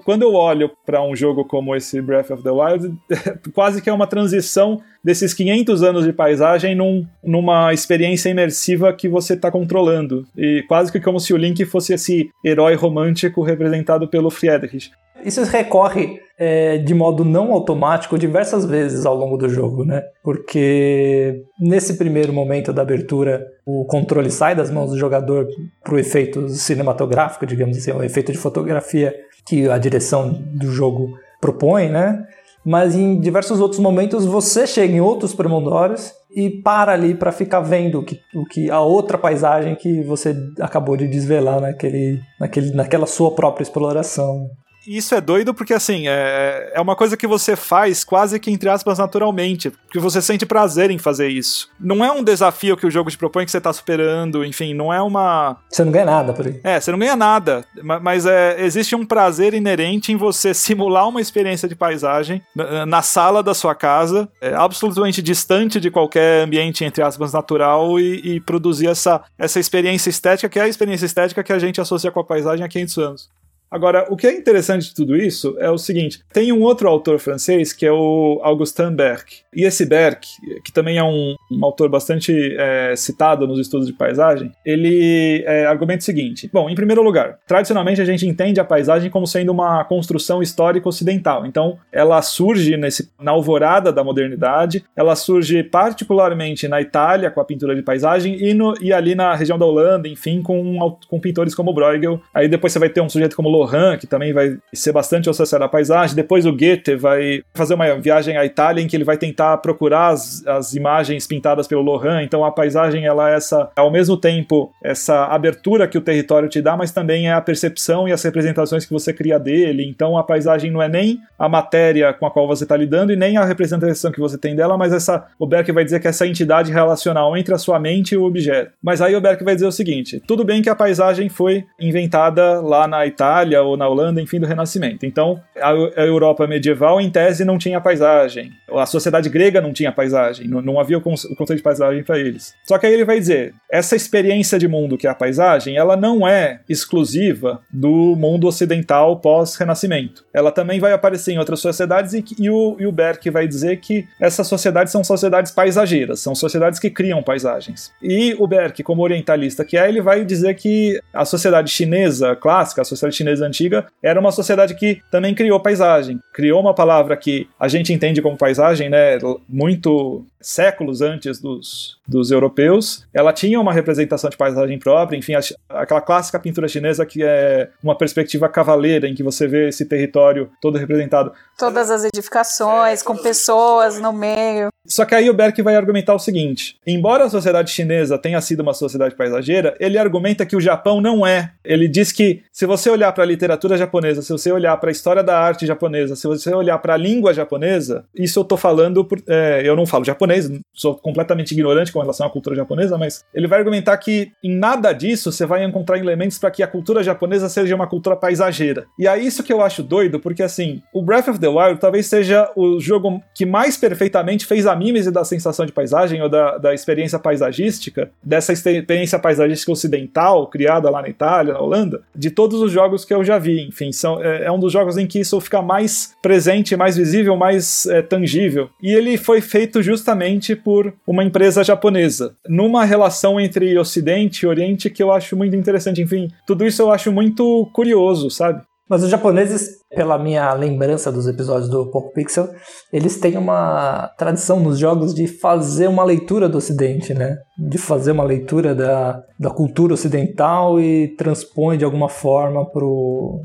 quando eu olho para um jogo como esse Breath of the Wild, [LAUGHS] quase que é uma transição desses 500 anos de paisagem num, numa experiência imersiva que você está controlando. E quase que como se o Link fosse esse herói romântico representado pelo Friedrich. Isso recorre é, de modo não automático diversas vezes ao longo do jogo, né? Porque nesse primeiro momento da abertura, o controle sai das mãos do jogador para o efeito cinematográfico, digamos assim, o efeito de fotografia que a direção do jogo propõe, né? mas em diversos outros momentos você chega em outros premondórios e para ali para ficar vendo o que, o que a outra paisagem que você acabou de desvelar naquele, naquele, naquela sua própria exploração. Isso é doido porque, assim, é, é uma coisa que você faz quase que, entre aspas, naturalmente. Porque você sente prazer em fazer isso. Não é um desafio que o jogo te propõe que você tá superando, enfim, não é uma. Você não ganha nada por aí. É, você não ganha nada. Mas é, existe um prazer inerente em você [LAUGHS] simular uma experiência de paisagem na, na sala da sua casa, é, absolutamente distante de qualquer ambiente, entre aspas, natural e, e produzir essa, essa experiência estética, que é a experiência estética que a gente associa com a paisagem há 500 anos. Agora, o que é interessante de tudo isso é o seguinte: tem um outro autor francês que é o Augustin Berck. E esse Berck, que também é um, um autor bastante é, citado nos estudos de paisagem, ele é, argumenta o seguinte: bom, em primeiro lugar, tradicionalmente a gente entende a paisagem como sendo uma construção histórica ocidental. Então, ela surge nesse, na alvorada da modernidade, ela surge particularmente na Itália com a pintura de paisagem e, no, e ali na região da Holanda, enfim, com, com pintores como Bruegel. Aí depois você vai ter um sujeito como Lohan, que também vai ser bastante associado à paisagem. Depois o Goethe vai fazer uma viagem à Itália em que ele vai tentar procurar as, as imagens pintadas pelo Lohan. Então a paisagem ela é essa, ao mesmo tempo, essa abertura que o território te dá, mas também é a percepção e as representações que você cria dele. Então a paisagem não é nem a matéria com a qual você está lidando e nem a representação que você tem dela, mas essa o Berk vai dizer que é essa entidade relacional entre a sua mente e o objeto. Mas aí o Berk vai dizer o seguinte: tudo bem que a paisagem foi inventada lá na Itália Itália ou na Holanda, enfim, do Renascimento. Então, a, Europa medieval, em tese, não tinha paisagem. A sociedade grega não tinha paisagem. Não, não havia o, conceito de paisagem para eles. Só que aí ele vai dizer: essa experiência de mundo que é a paisagem, ela não é exclusiva do mundo ocidental pós-Renascimento. Ela também vai aparecer em outras sociedades e, e, o, e o Berck vai dizer que essas sociedades são sociedades paisageiras, são sociedades que criam paisagens. E o Berck, como orientalista que é, ele vai dizer que a sociedade chinesa clássica, a sociedade chinesa antiga, era uma sociedade que também criou paisagem. Criou uma palavra que a gente entende como paisagem, né, muito séculos antes dos, dos europeus. Ela tinha uma representação de paisagem própria, enfim, aquela clássica pintura chinesa que é uma perspectiva cavaleira, em que você vê esse território todo representado. Todas as edificações, com pessoas no meio. Só que aí o Berck vai argumentar o seguinte: embora a sociedade chinesa tenha sido uma sociedade paisageira, ele argumenta que o Japão não é. Ele diz que se você olhar para a literatura japonesa, se você olhar para a história da arte japonesa, se você olhar para a língua japonesa, isso eu tô falando, por, é, eu não falo japonês, sou completamente ignorante com relação à cultura japonesa, mas ele vai argumentar que em nada disso você vai encontrar elementos para que a cultura japonesa seja uma cultura paisageira. E é isso que eu acho doido, porque assim, o Breath of the Wild talvez seja o jogo que mais perfeitamente fez a mímese da sensação de paisagem ou da, da experiência paisagística, dessa experiência paisagística ocidental criada lá na Itália, na Holanda, de todos os jogos que eu já vi. Enfim, são, é, é um dos jogos em que isso fica mais presente, mais visível, mais é, tangível. E ele foi feito justamente por uma empresa japonesa, numa relação entre Ocidente e Oriente que eu acho muito interessante. Enfim, tudo isso eu acho muito curioso, sabe? Mas os japoneses, pela minha lembrança dos episódios do Poco Pixel, eles têm uma tradição nos jogos de fazer uma leitura do Ocidente, né? De fazer uma leitura da, da cultura ocidental e transpõe de alguma forma pro,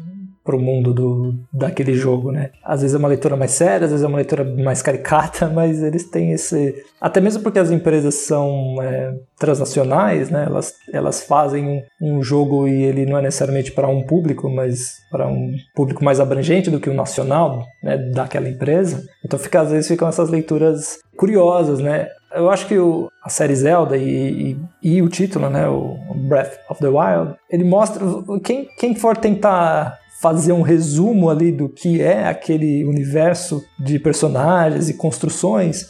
pro mundo do, daquele jogo, né? Às vezes é uma leitura mais séria, às vezes é uma leitura mais caricata, [LAUGHS] mas eles têm esse... Até mesmo porque as empresas são é, transnacionais, né? Elas, elas fazem um, um jogo e ele não é necessariamente para um público, mas para um público mais abrangente do que o nacional, né? Daquela empresa. Então fica, às vezes ficam essas leituras curiosas, né? Eu acho que o, a série Zelda e, e, e, o título, né, o Breath of the Wild, ele mostra quem, quem for tentar fazer um resumo ali do que é aquele universo de personagens e construções,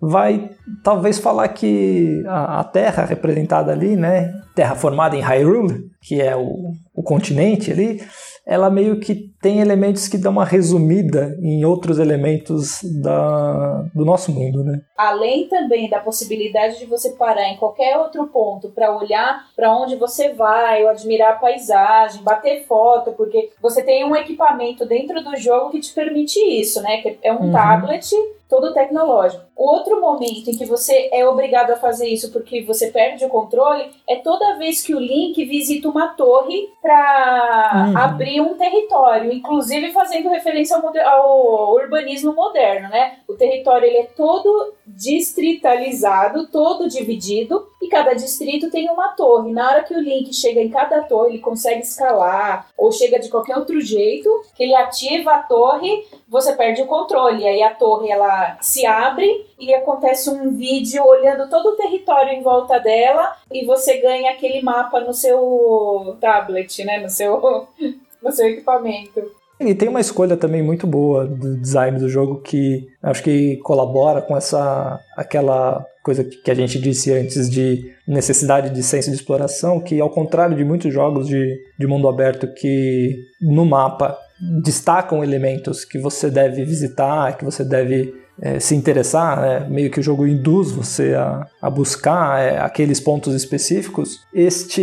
vai talvez falar que a, a Terra representada ali, né, Terra formada em Hyrule, que é o, o continente ali, ela meio que tem elementos que dão uma resumida em outros elementos da, do nosso mundo, né? Além também da possibilidade de você parar em qualquer outro ponto para olhar para onde você vai, ou admirar a paisagem, bater foto, porque você tem um equipamento dentro do jogo que te permite isso, né? Que é um uhum. tablet todo tecnológico. Outro momento em que você é obrigado a fazer isso porque você perde o controle é toda vez que o Link visita uma torre para uhum. abrir um território, inclusive fazendo referência ao, ao, urbanismo moderno, né? O território ele é todo distritalizado, todo dividido e cada distrito tem uma torre. Na hora que o Link chega em cada torre, ele consegue escalar ou chega de qualquer outro jeito, que ele ativa a torre, você perde o controle. Aí a torre ela se abre e acontece um vídeo olhando todo o território em volta dela e você ganha aquele mapa no seu tablet, né, no seu [LAUGHS] no seu equipamento. E tem uma escolha também muito boa do design do jogo que acho que colabora com essa aquela coisa que a gente disse antes de necessidade de senso de exploração, que ao contrário de muitos jogos de, de mundo aberto que no mapa destacam elementos que você deve visitar, que você deve é, se interessar, né? meio que o jogo induz você a, a buscar é, aqueles pontos específicos, este,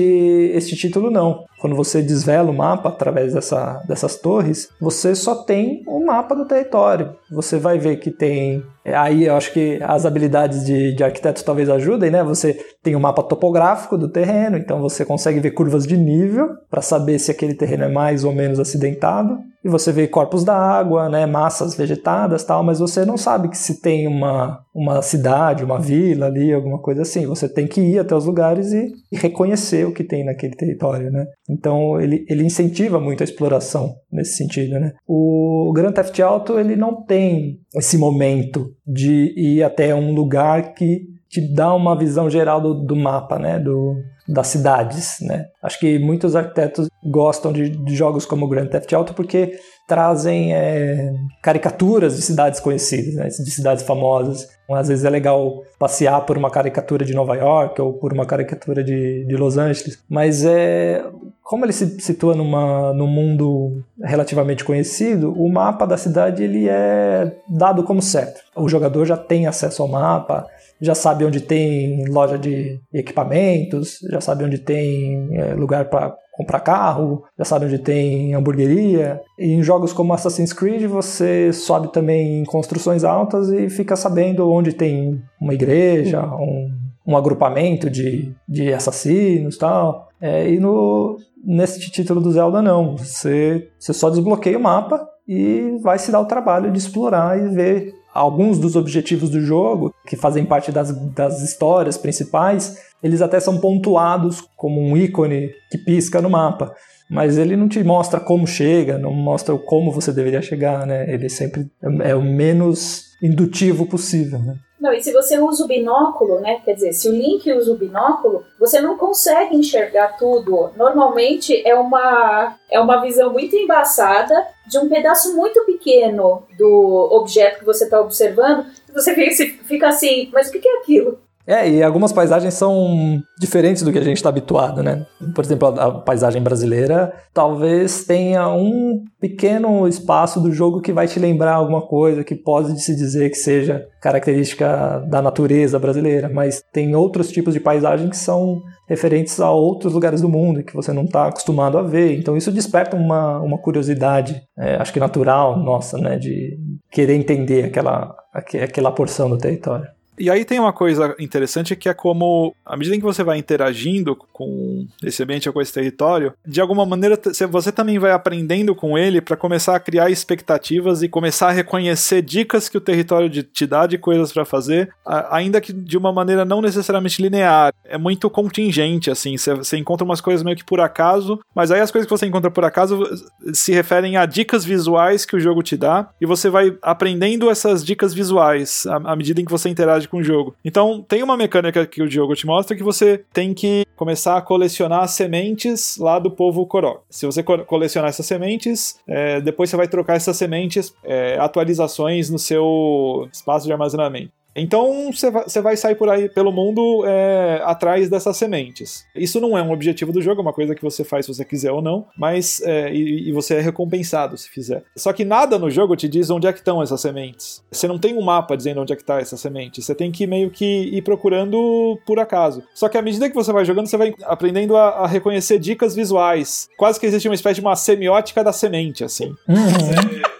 este título não. Quando você desvela o mapa através dessa, dessas torres, você só tem o mapa do território. Você vai ver que tem. É, aí eu acho que as habilidades de, de arquiteto talvez ajudem, né? Você tem o um mapa topográfico do terreno, então você consegue ver curvas de nível para saber se aquele terreno é mais ou menos acidentado. E você vê corpos d'água, né, massas vegetadas tal, mas você não sabe que se tem uma, uma cidade, uma vila ali, alguma coisa assim. Você tem que ir até os lugares e, e reconhecer o que tem naquele território, né? Então ele, ele incentiva muito a exploração nesse sentido, né? O Grand Theft Auto ele não tem esse momento de ir até um lugar que te dá uma visão geral do, do mapa, né? Do, das cidades, né? Acho que muitos arquitetos gostam de, de jogos como Grand Theft Auto porque trazem é, caricaturas de cidades conhecidas, né? de cidades famosas. Às vezes é legal passear por uma caricatura de Nova York ou por uma caricatura de, de Los Angeles, mas é como ele se situa numa, num mundo relativamente conhecido, o mapa da cidade ele é dado como certo. O jogador já tem acesso ao mapa, já sabe onde tem loja de equipamentos, já sabe onde tem é, lugar para comprar carro, já sabe onde tem hamburgueria. E em jogos como Assassin's Creed você sobe também em construções altas e fica sabendo onde tem uma igreja, um, um agrupamento de, de assassinos tal. É, e no, nesse título do Zelda não, você, você só desbloqueia o mapa e vai se dar o trabalho de explorar e ver alguns dos objetivos do jogo, que fazem parte das, das histórias principais, eles até são pontuados como um ícone que pisca no mapa. Mas ele não te mostra como chega, não mostra como você deveria chegar, né? Ele sempre é o menos indutivo possível, né? Não, e se você usa o binóculo, né? Quer dizer, se o Link usa o binóculo, você não consegue enxergar tudo. Normalmente é uma, é uma visão muito embaçada de um pedaço muito pequeno do objeto que você está observando. Você fica, assim, mas o que é aquilo? É, e algumas paisagens são diferentes do que a gente está habituado, né? Por exemplo, a, paisagem brasileira talvez tenha um pequeno espaço do jogo que vai te lembrar alguma coisa que pode se dizer que seja característica da natureza brasileira, mas tem outros tipos de paisagem que são referentes a outros lugares do mundo que você não está acostumado a ver. Então isso desperta uma, uma curiosidade, é, acho que natural nossa, né? De querer entender aquela, aquela porção do território. E aí tem uma coisa interessante que é como, à medida que você vai interagindo com esse ambiente ou com esse território, de alguma maneira você também vai aprendendo com ele para começar a criar expectativas e começar a reconhecer dicas que o território te dá de coisas para fazer, ainda que de uma maneira não necessariamente linear. É muito contingente, assim, você encontra umas coisas meio que por acaso, mas aí as coisas que você encontra por acaso se referem a dicas visuais que o jogo te dá e você vai aprendendo essas dicas visuais à medida em que você interage com o jogo. Então, tem uma mecânica que o jogo te mostra que você tem que começar a colecionar sementes lá do povo Korok. Se você colecionar essas sementes, é, depois você vai trocar essas sementes, é, atualizações no seu espaço de armazenamento. Então você vai, sair por aí pelo mundo é, atrás dessas sementes. Isso não é um objetivo do jogo, é uma coisa que você faz se você quiser ou não, mas é, e, e, você é recompensado se fizer. Só que nada no jogo te diz onde é que estão essas sementes. Você não tem um mapa dizendo onde é que está essa semente. Você tem que meio que ir procurando por acaso. Só que à medida que você vai jogando, você vai aprendendo a, a reconhecer dicas visuais. Quase que existe uma espécie de uma semiótica da semente, assim. Uhum.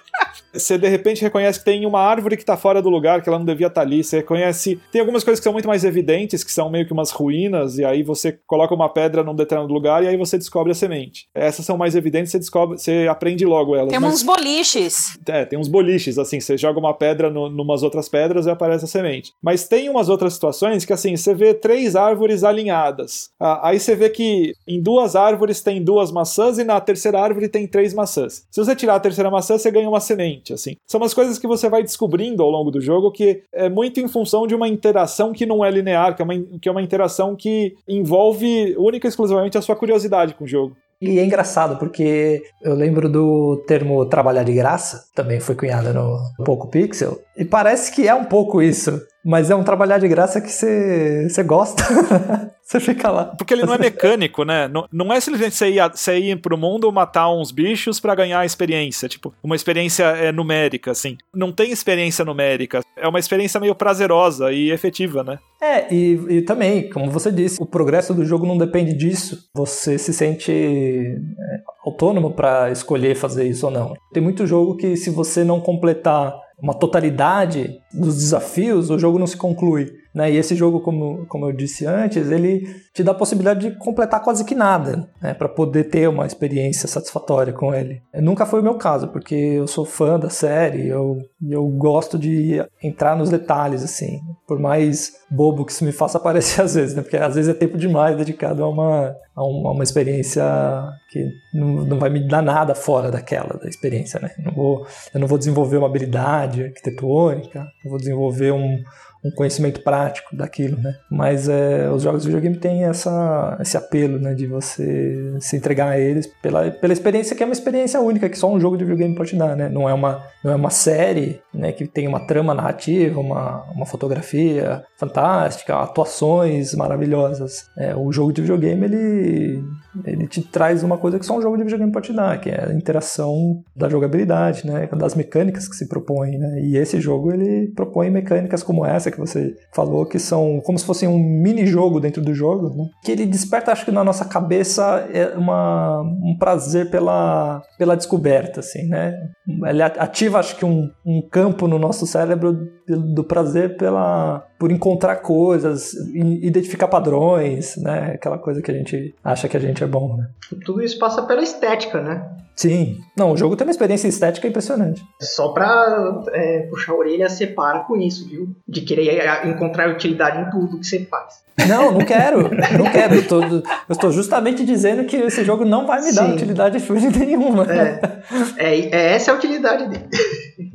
Você de repente reconhece que tem uma árvore que tá fora do lugar, que ela não devia estar tá ali. Você reconhece. Tem algumas coisas que são muito mais evidentes, que são meio que umas ruínas, e aí você coloca uma pedra num determinado lugar e aí você descobre a semente. Essas são mais evidentes, você descobre, você aprende logo elas. Tem mas... uns boliches. É, tem uns boliches, assim, você joga uma pedra no, numas outras pedras e aparece a semente. Mas tem umas outras situações que, assim, você vê três árvores alinhadas. Ah, aí você vê que em duas árvores tem duas maçãs e na terceira árvore tem três maçãs. Se você tirar a terceira maçã, você ganha uma semente, assim. São umas coisas que você vai descobrindo ao longo do jogo que é muito em função de uma interação que não é linear, que é uma, que é uma interação que envolve única e exclusivamente a sua curiosidade com o jogo. E é engraçado, porque eu lembro do termo trabalhar de graça, também foi cunhado no Poco Pixel, e parece que é um pouco isso. Mas é um trabalhar de graça que você gosta. [LAUGHS] Você fica lá. Porque ele não é mecânico, né? Não, não é simplesmente você ir, você ir pro mundo matar uns bichos para ganhar experiência. Tipo, uma experiência é, numérica, assim. Não tem experiência numérica. É uma experiência meio prazerosa e efetiva, né? É, e, e também, como você disse, o progresso do jogo não depende disso. Você se sente é, autônomo para escolher fazer isso ou não. Tem muito jogo que, se você não completar uma totalidade dos desafios, o jogo não se conclui. Né? E esse jogo, como, como eu disse antes, ele te dá a possibilidade de completar quase que nada, né? para poder ter uma experiência satisfatória com ele. Nunca foi o meu caso, porque eu sou fã da série, eu, eu gosto de entrar nos detalhes, assim, por mais bobo que isso me faça [LAUGHS] parecer às vezes, né? porque às vezes é tempo demais dedicado a uma, a uma, a uma experiência que não, não vai me dar nada fora daquela da experiência. Né? Não vou, eu não vou desenvolver uma habilidade arquitetônica, vou desenvolver um um conhecimento prático daquilo, né? Mas é, os jogos de videogame têm essa, esse apelo, né? De você se entregar a eles pela, pela experiência que é uma experiência única que só um jogo de videogame pode dar, né? Não é uma, não é uma série, né? Que tem uma trama narrativa, uma, uma fotografia fantástica, atuações maravilhosas. É, o jogo de videogame, ele, ele te traz uma coisa que só um jogo de videogame pode dar, que é a interação da jogabilidade, né? Das mecânicas que se propõe, né? E esse jogo, ele propõe mecânicas como essa que você falou, que são como se fosse um mini-jogo dentro do jogo, né? que ele desperta, acho que na nossa cabeça, é uma, um prazer pela, pela descoberta, assim, né? Ele ativa, acho que, um, um campo no nosso cérebro do prazer pela, por encontrar coisas, identificar padrões, né? Aquela coisa que a gente acha que a gente é bom, né? Tudo isso passa pela estética, né? Sim. Não, o jogo tem uma experiência estética impressionante. Só pra é, puxar a orelha, você para com isso, viu? De querer é, encontrar utilidade em tudo que você faz. Não, não quero. não [LAUGHS] quero. Eu, tô, eu estou justamente dizendo que esse jogo não vai me Sim. dar utilidade nenhuma. É, é, é essa a utilidade dele. [LAUGHS]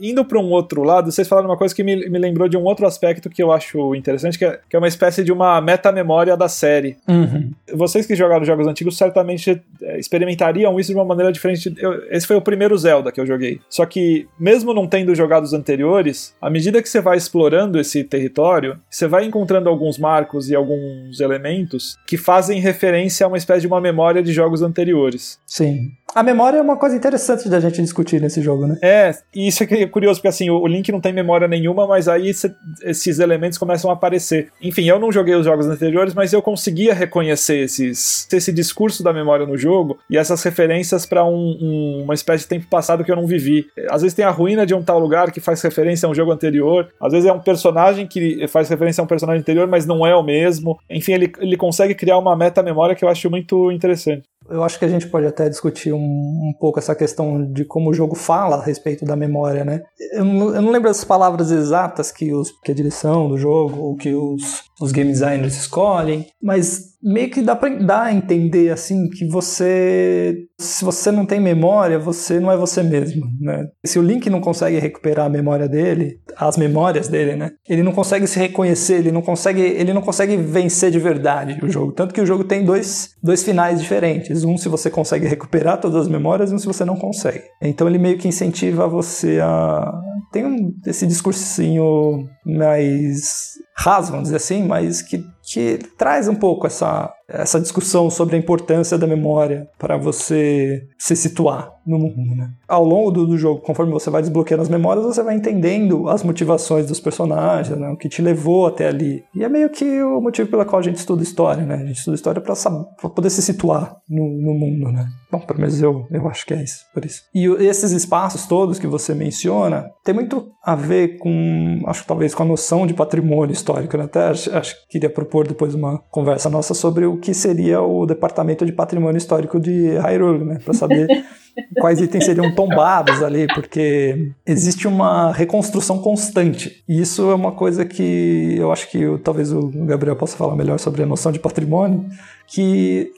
indo para um outro lado, vocês falaram uma coisa que me, me lembrou de um outro aspecto que eu acho interessante, que é, que é uma espécie de uma metamemória da série. Uhum. Vocês que jogaram jogos antigos certamente é, experimentariam isso de uma maneira diferente. Eu, esse foi o primeiro Zelda que eu joguei. Só que, mesmo não tendo jogado os anteriores, à medida que você vai explorando esse território, você vai encontrando alguns marcos e alguns elementos que fazem referência a uma espécie de uma memória de jogos anteriores. Sim. A memória é uma coisa interessante da gente discutir nesse jogo, né? É, e isso é curioso, porque assim, o Link não tem memória nenhuma, mas aí esses elementos começam a aparecer. Enfim, eu não joguei os jogos anteriores, mas eu conseguia reconhecer esses, esse discurso da memória no jogo e essas referências para um, um, uma espécie de tempo passado que eu não vivi. Às vezes tem a ruína de um tal lugar que faz referência a um jogo anterior, às vezes é um personagem que faz referência a um personagem anterior, mas não é o mesmo. Enfim, ele, ele consegue criar uma meta-memória que eu acho muito interessante. Eu acho que a gente pode até discutir um, um, pouco essa questão de como o jogo fala a respeito da memória, né? Eu não, eu não lembro as palavras exatas que, os, que a direção do jogo ou que os, os game designers escolhem, mas meio que dá pra dar a entender assim que você se você não tem memória você não é você mesmo né? Se o Link não consegue recuperar a memória dele as memórias dele né? Ele não consegue se reconhecer ele não consegue ele não consegue vencer de verdade o jogo. Tanto que o jogo tem dois, dois finais diferentes. Um se você consegue recuperar todas as memórias e um se você não consegue. Então ele meio que incentiva você a tem um, esse discursinho mais raso vamos dizer assim mas que que traz um pouco essa, essa discussão sobre a importância da memória para você se situar no mundo. Né? Ao longo do, do, jogo, conforme você vai desbloqueando as memórias, você vai entendendo as motivações dos personagens, né? o que te levou até ali. E é meio que o motivo pelo qual a gente estuda história, né? A gente estuda história para poder se situar no, no, mundo, né? Bom, pelo menos eu, eu acho que é isso, por isso. E esses espaços todos que você menciona tem muito a ver com, acho que talvez com a noção de patrimônio histórico. Né? Até acho, acho que queria propor depois uma conversa nossa sobre o que seria o Departamento de Patrimônio Histórico de Hyrule, né? Para saber [LAUGHS] quais itens seriam tombados ali, porque existe uma reconstrução constante. E isso é uma coisa que eu acho que eu, talvez o Gabriel possa falar melhor sobre a noção de patrimônio, que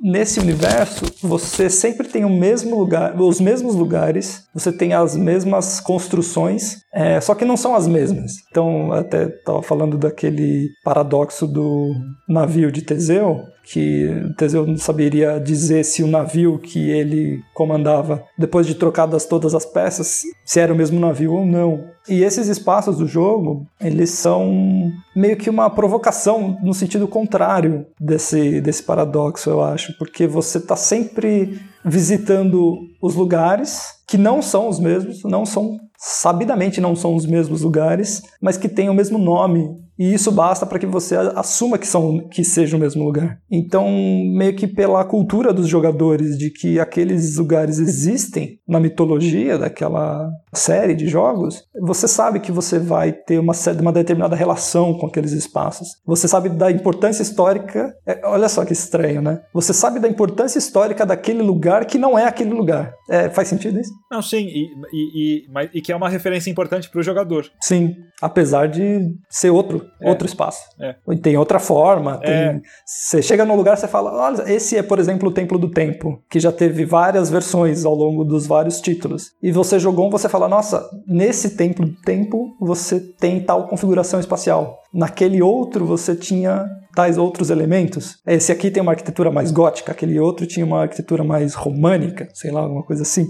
nesse universo você sempre tem o mesmo lugar, os mesmos lugares, você tem as mesmas construções, é, só que não são as mesmas. Então, até estava falando daquele paradoxo do navio de Teseu, que Teseu não saberia dizer se o navio que ele comandava, depois de trocadas todas as peças, se era o mesmo navio ou não. E esses espaços do jogo, eles são meio que uma provocação no sentido contrário desse, desse paradoxo, eu acho, porque você está sempre visitando os lugares que não são os mesmos, não são sabidamente não são os mesmos lugares, mas que têm o mesmo nome e isso basta para que você assuma que, são, que seja o mesmo lugar. Então, meio que pela cultura dos jogadores de que aqueles lugares existem na mitologia daquela série de jogos, você sabe que você vai ter uma, uma determinada relação com aqueles espaços. Você sabe da importância histórica. É, olha só que estranho, né? Você sabe da importância histórica daquele lugar que não é aquele lugar. É, faz sentido isso? Não, sim, e, e, e, mas, e que é uma referência importante para o jogador. Sim, apesar de ser outro é. outro espaço. É. Tem outra forma. Tem... É. Você chega num lugar e fala: olha, esse é, por exemplo, o Templo do Tempo, que já teve várias versões ao longo dos vários títulos. E você jogou um, você fala: nossa, nesse Templo do Tempo você tem tal configuração espacial. Naquele outro você tinha tais outros elementos. Esse aqui tem uma arquitetura mais gótica, aquele outro tinha uma arquitetura mais românica, sei lá, alguma coisa assim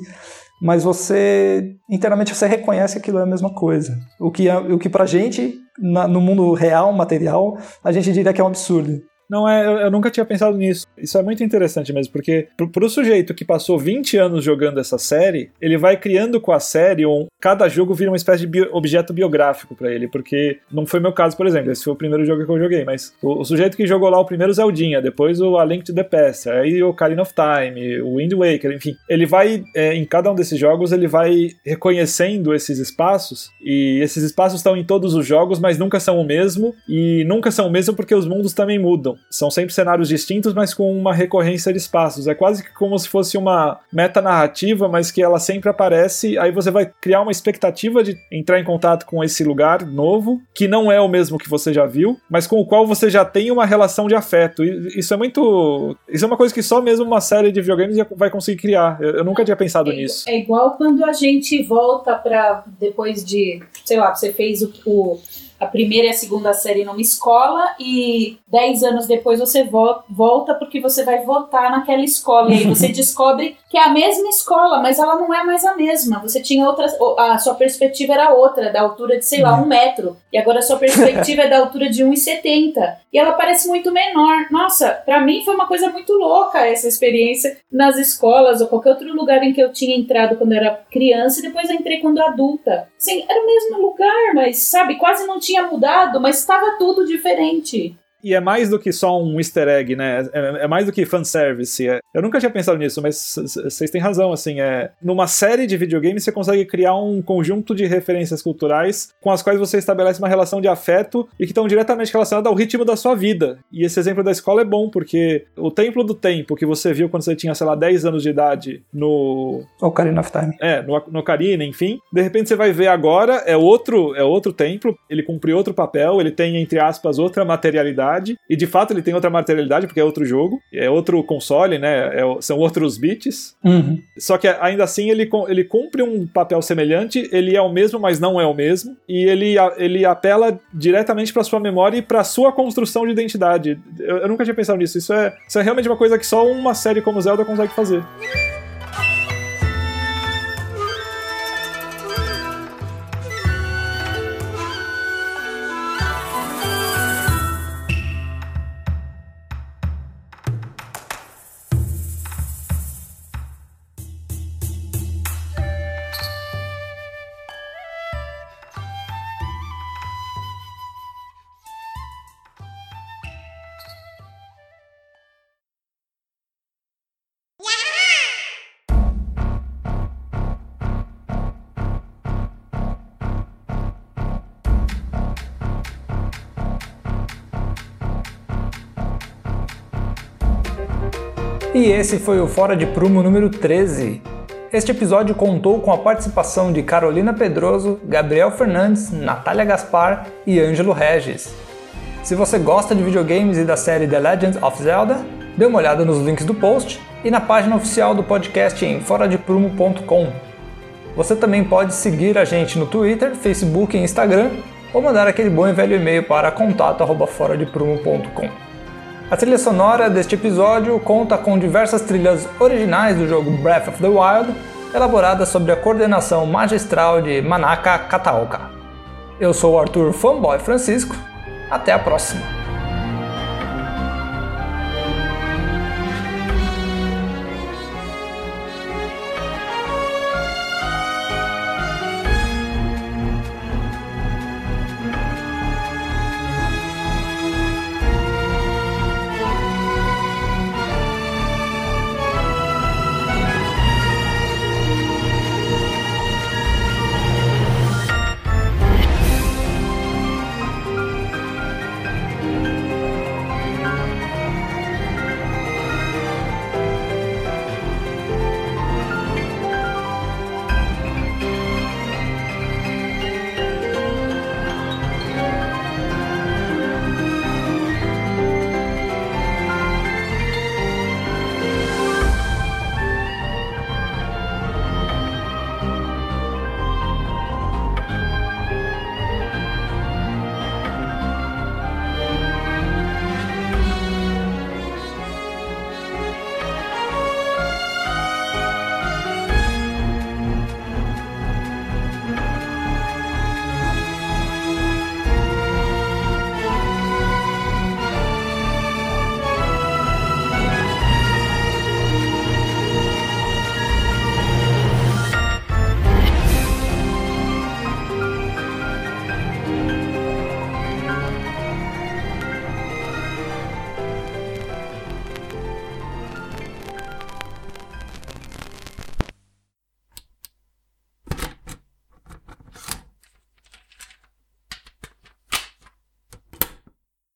mas você internamente você reconhece que aquilo é a mesma coisa. O que, é, o que pra gente, na, no mundo real, material, a gente diria que é um absurdo. Não, é, eu, eu, nunca tinha pensado nisso. Isso é muito interessante mesmo, porque pro, pro sujeito que passou 20 anos jogando essa série, ele vai criando com a série, um, cada jogo vira uma espécie de bio, objeto biográfico para ele, porque não foi meu caso, por exemplo, esse foi o primeiro jogo que eu joguei, mas o, o sujeito que jogou lá o primeiro Zeldinha, depois o A Link to the Past, aí o Ocarina of Time, o Wind Waker, enfim, ele vai, é, em cada um desses jogos, ele vai reconhecendo esses espaços, e esses espaços estão em todos os jogos, mas nunca são o mesmo, e nunca são o mesmo porque os mundos também mudam. São sempre cenários distintos, mas com uma recorrência de espaços. É quase que como se fosse uma meta narrativa, mas que ela sempre aparece. Aí você vai criar uma expectativa de entrar em contato com esse lugar novo, que não é o mesmo que você já viu, mas com o qual você já tem uma relação de afeto. Isso é muito. Isso é uma coisa que só mesmo uma série de videogames vai conseguir criar. Eu, nunca tinha pensado é, nisso. É igual quando a gente volta para depois de, sei lá, você fez o, o a primeira e a segunda série numa escola e dez anos depois você volta porque você vai votar naquela escola. E aí você [LAUGHS] descobre que é a mesma escola, mas ela não é mais a mesma. Você tinha outra. A sua perspectiva era outra, da altura de, sei lá, um metro. E agora a sua perspectiva é da altura de 1,70. E ela parece muito menor. Nossa, para mim foi uma coisa muito louca essa experiência nas escolas ou qualquer outro lugar em que eu tinha entrado quando era criança e depois entrei quando adulta. Sim, era o mesmo lugar, mas sabe, quase não tinha mudado, mas estava tudo diferente. E é mais do que só um easter egg, né? É, é mais do que fanservice. É, eu nunca tinha pensado nisso, mas vocês têm razão, assim. É, numa série de videogames, você consegue criar um conjunto de referências culturais com as quais você estabelece uma relação de afeto e que estão diretamente relacionadas ao ritmo da sua vida. E esse exemplo da escola é bom, porque o Templo do Tempo que você viu quando você tinha, sei lá, 10 anos de idade no... Ocarina of Time. É, no, no Ocarina, enfim. De repente você vai ver agora, é outro, é outro templo, ele cumpre outro papel, ele tem, entre aspas, outra materialidade materialidade. E de fato ele tem outra materialidade, porque é outro jogo, é outro console, né? É, são outros bits. Uhum. Só que ainda assim ele, ele cumpre um papel semelhante, ele é o mesmo, mas não é o mesmo. E ele, ele apela diretamente para sua memória e para sua construção de identidade. Eu, eu, nunca tinha pensado nisso. Isso é, isso é realmente uma coisa que só uma série como Zelda consegue fazer. E esse foi o Fora de Prumo número 13. Este episódio contou com a participação de Carolina Pedroso, Gabriel Fernandes, Natália Gaspar e Ângelo Regis. Se você gosta de videogames e da série The Legend of Zelda, dê uma olhada nos links do post e na página oficial do podcast em foradeprumo.com. Você também pode seguir a gente no Twitter, Facebook e Instagram ou mandar aquele bom e velho e-mail para contato@foradeprumo.com. A trilha sonora deste episódio conta com diversas trilhas originais do jogo Breath of the Wild, elaboradas sob a coordenação magistral de Manaka Kataoka. Eu sou o Arthur Fanboy Francisco até a próxima!